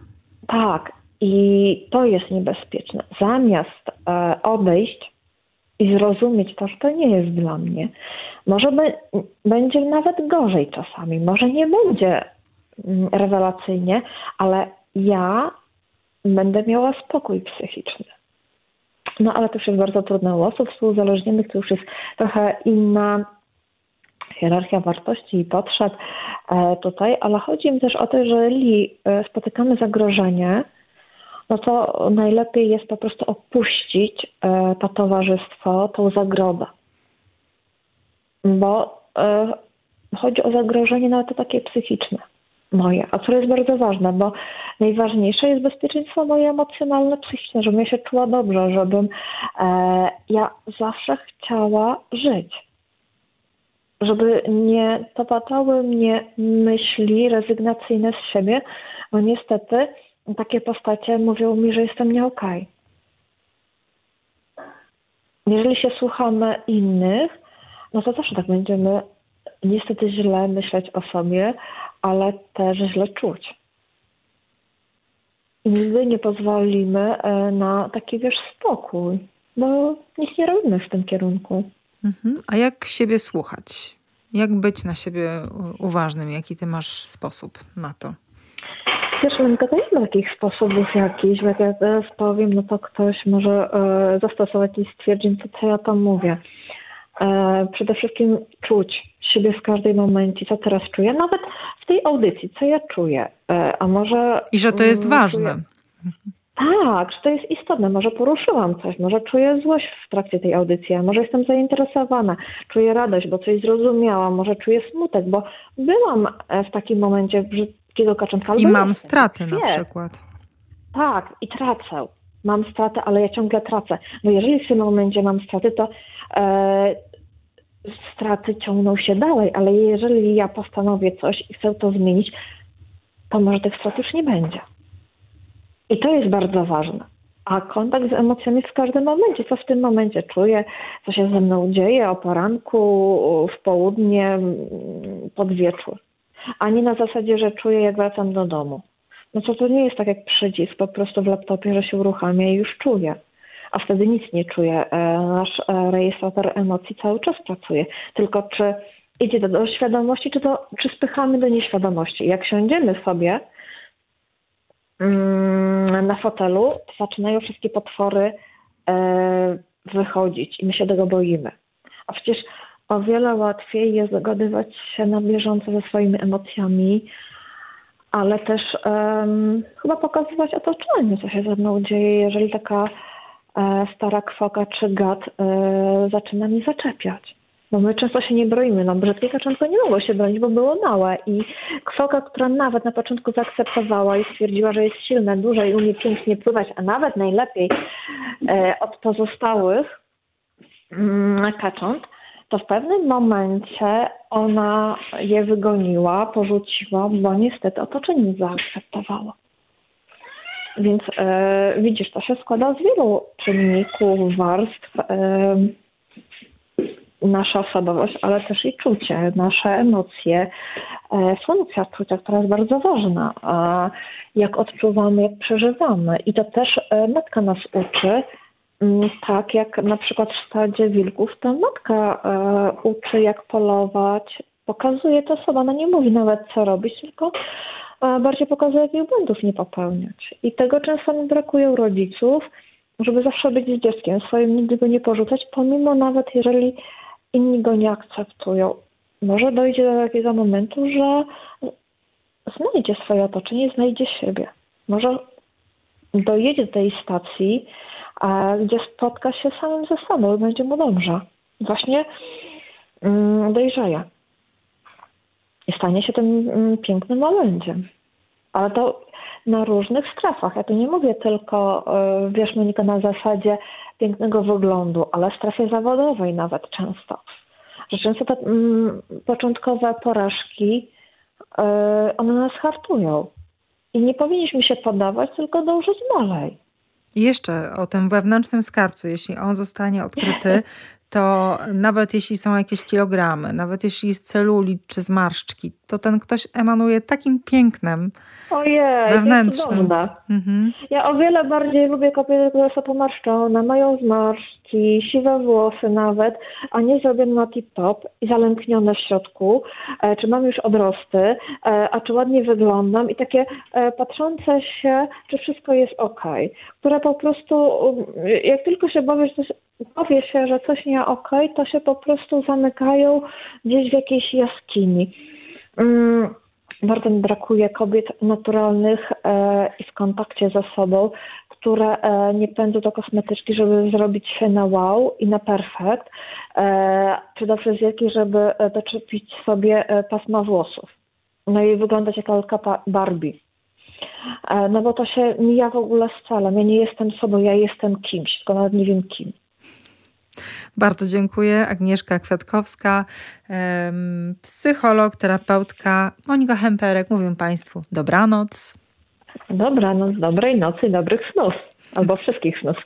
tak. I to jest niebezpieczne. Zamiast e, odejść i zrozumieć to, że to nie jest dla mnie, może by, będzie nawet gorzej czasami, może nie będzie mm, rewelacyjnie, ale ja będę miała spokój psychiczny. No ale już jest bardzo trudne u osób współzależnionych, to już jest trochę inna hierarchia wartości i potrzeb e, tutaj, ale chodzi mi też o to, że jeżeli e, spotykamy zagrożenie, no to najlepiej jest po prostu opuścić e, to towarzystwo, tą zagrodę. Bo chodzi o zagrożenie nawet takie psychiczne moje, a co jest bardzo ważne, bo najważniejsze jest bezpieczeństwo moje emocjonalne, psychiczne, żebym ja się czuła dobrze, żebym e, ja zawsze chciała żyć. Żeby nie topatały mnie myśli rezygnacyjne z siebie, bo niestety takie postacie mówią mi, że jestem nie okej. Jeżeli się słuchamy innych, no to zawsze tak będziemy niestety źle myśleć o sobie, ale też źle czuć. I nigdy nie pozwolimy e, na taki, wiesz, spokój, bo nic nie robimy w tym kierunku. Mhm. A jak siebie słuchać? Jak być na siebie uważnym? Jaki ty masz sposób na to? Wiesz, Lenka, to nie ma takich sposobów jakichś, jak ja teraz powiem, no to ktoś może e, zastosować jakiś stwierdzeń, to co ja tam mówię. E, przede wszystkim czuć siebie w każdym momencie, co teraz czuję, nawet w tej audycji, co ja czuję. E, a może... I że to jest mm, ważne. Czuję, tak, że to jest istotne. Może poruszyłam coś, może czuję złość w trakcie tej audycji, a może jestem zainteresowana, czuję radość, bo coś zrozumiałam, może czuję smutek, bo byłam w takim momencie brzydkiego kaczonka. I mam straty na przykład. Tak, i tracę. Mam straty, ale ja ciągle tracę. No jeżeli w tym momencie mam straty, to e, straty ciągną się dalej, ale jeżeli ja postanowię coś i chcę to zmienić, to może tych strat już nie będzie. I to jest bardzo ważne. A kontakt z emocjami w każdym momencie, co w tym momencie czuję, co się ze mną dzieje o poranku, w południe, pod wieczór. A nie na zasadzie, że czuję, jak wracam do domu. No to to nie jest tak jak przycisk po prostu w laptopie, że się uruchamia i już czuję. A wtedy nic nie czuję. E, nasz e, rejestrator emocji cały czas pracuje. Tylko czy idzie to do świadomości, czy, to, czy spychamy do nieświadomości. Jak siądziemy sobie Mm, na fotelu, zaczynają wszystkie potwory e, wychodzić i my się tego boimy. A przecież o wiele łatwiej jest dogadywać się na bieżąco ze swoimi emocjami, ale też um, chyba pokazywać otoczeniu, co się ze mną dzieje, jeżeli taka stara kwoka czy gad e, zaczyna mi zaczepiać. Bo my często się nie broimy. No, brzydkie kaczątko nie mogło się bronić, bo było małe. I kwoka, która nawet na początku zaakceptowała i stwierdziła, że jest silna, duża i umie pięknie pływać, a nawet najlepiej e, od pozostałych mm, kacząt, to w pewnym momencie ona je wygoniła, porzuciła, bo niestety otoczenie nie zaakceptowało. Więc e, widzisz, to się składa z wielu czynników, warstw. E, nasza osobowość, ale też i czucie, nasze emocje, e, funkcja czucia, która jest bardzo ważna, jak odczuwamy, jak przeżywamy. I to też e, matka nas uczy, mm, tak jak na przykład w stadzie wilków, to matka e, uczy, jak polować, pokazuje to sobie, ona nie mówi nawet co robić, tylko bardziej pokazuje, jakich błędów nie popełniać. I tego często mi brakuje u rodziców, żeby zawsze być z dzieckiem, swoim nigdy go nie porzucać, pomimo nawet jeżeli inni go nie akceptują. Może dojdzie do takiego momentu, że znajdzie swoje otoczenie, znajdzie siebie. Może dojedzie do tej stacji, gdzie spotka się samym ze sobą i będzie mu dobrze. Właśnie mm, dojrzeje. I stanie się tym mm, pięknym małędziem. Ale to na różnych strefach. Ja tu nie mówię tylko, e, wiesz, Monika, na zasadzie pięknego wyglądu, ale w strefie zawodowej nawet często. Że często te mm, początkowe porażki, yy, one nas hartują. I nie powinniśmy się podawać, tylko dążyć dalej. I jeszcze o tym wewnętrznym skarbcu, jeśli on zostanie odkryty, *laughs* to nawet jeśli są jakieś kilogramy, nawet jeśli jest celulit czy zmarszczki, to ten ktoś emanuje takim pięknem Ojej, wewnętrznym. Mhm. Ja o wiele bardziej lubię kobiety, które są pomarszczone, mają zmarszczki, siwe włosy nawet, a nie zrobione na tip-top i zalęknione w środku, e, czy mam już odrosty, e, a czy ładnie wyglądam? I takie e, patrzące się, czy wszystko jest ok, które po prostu, jak tylko się bawię, że coś powie się, że coś nie ok, to się po prostu zamykają gdzieś w jakiejś jaskini. Mm, bardzo mi brakuje kobiet naturalnych i w kontakcie ze sobą, które e, nie pędzą do kosmetyczki, żeby zrobić się na wow i na perfekt, e, czy do fryzjerki, żeby doczepić sobie pasma włosów. No i wyglądać jak lalka Barbie. No bo to się mija w ogóle z celem. Ja nie jestem sobą, ja jestem kimś, tylko nawet nie wiem kim. Bardzo dziękuję. Agnieszka Kwiatkowska, psycholog, terapeutka, Monika Hemperek. Mówię Państwu dobranoc. Dobranoc, dobrej nocy, dobrych snów. Albo wszystkich snów.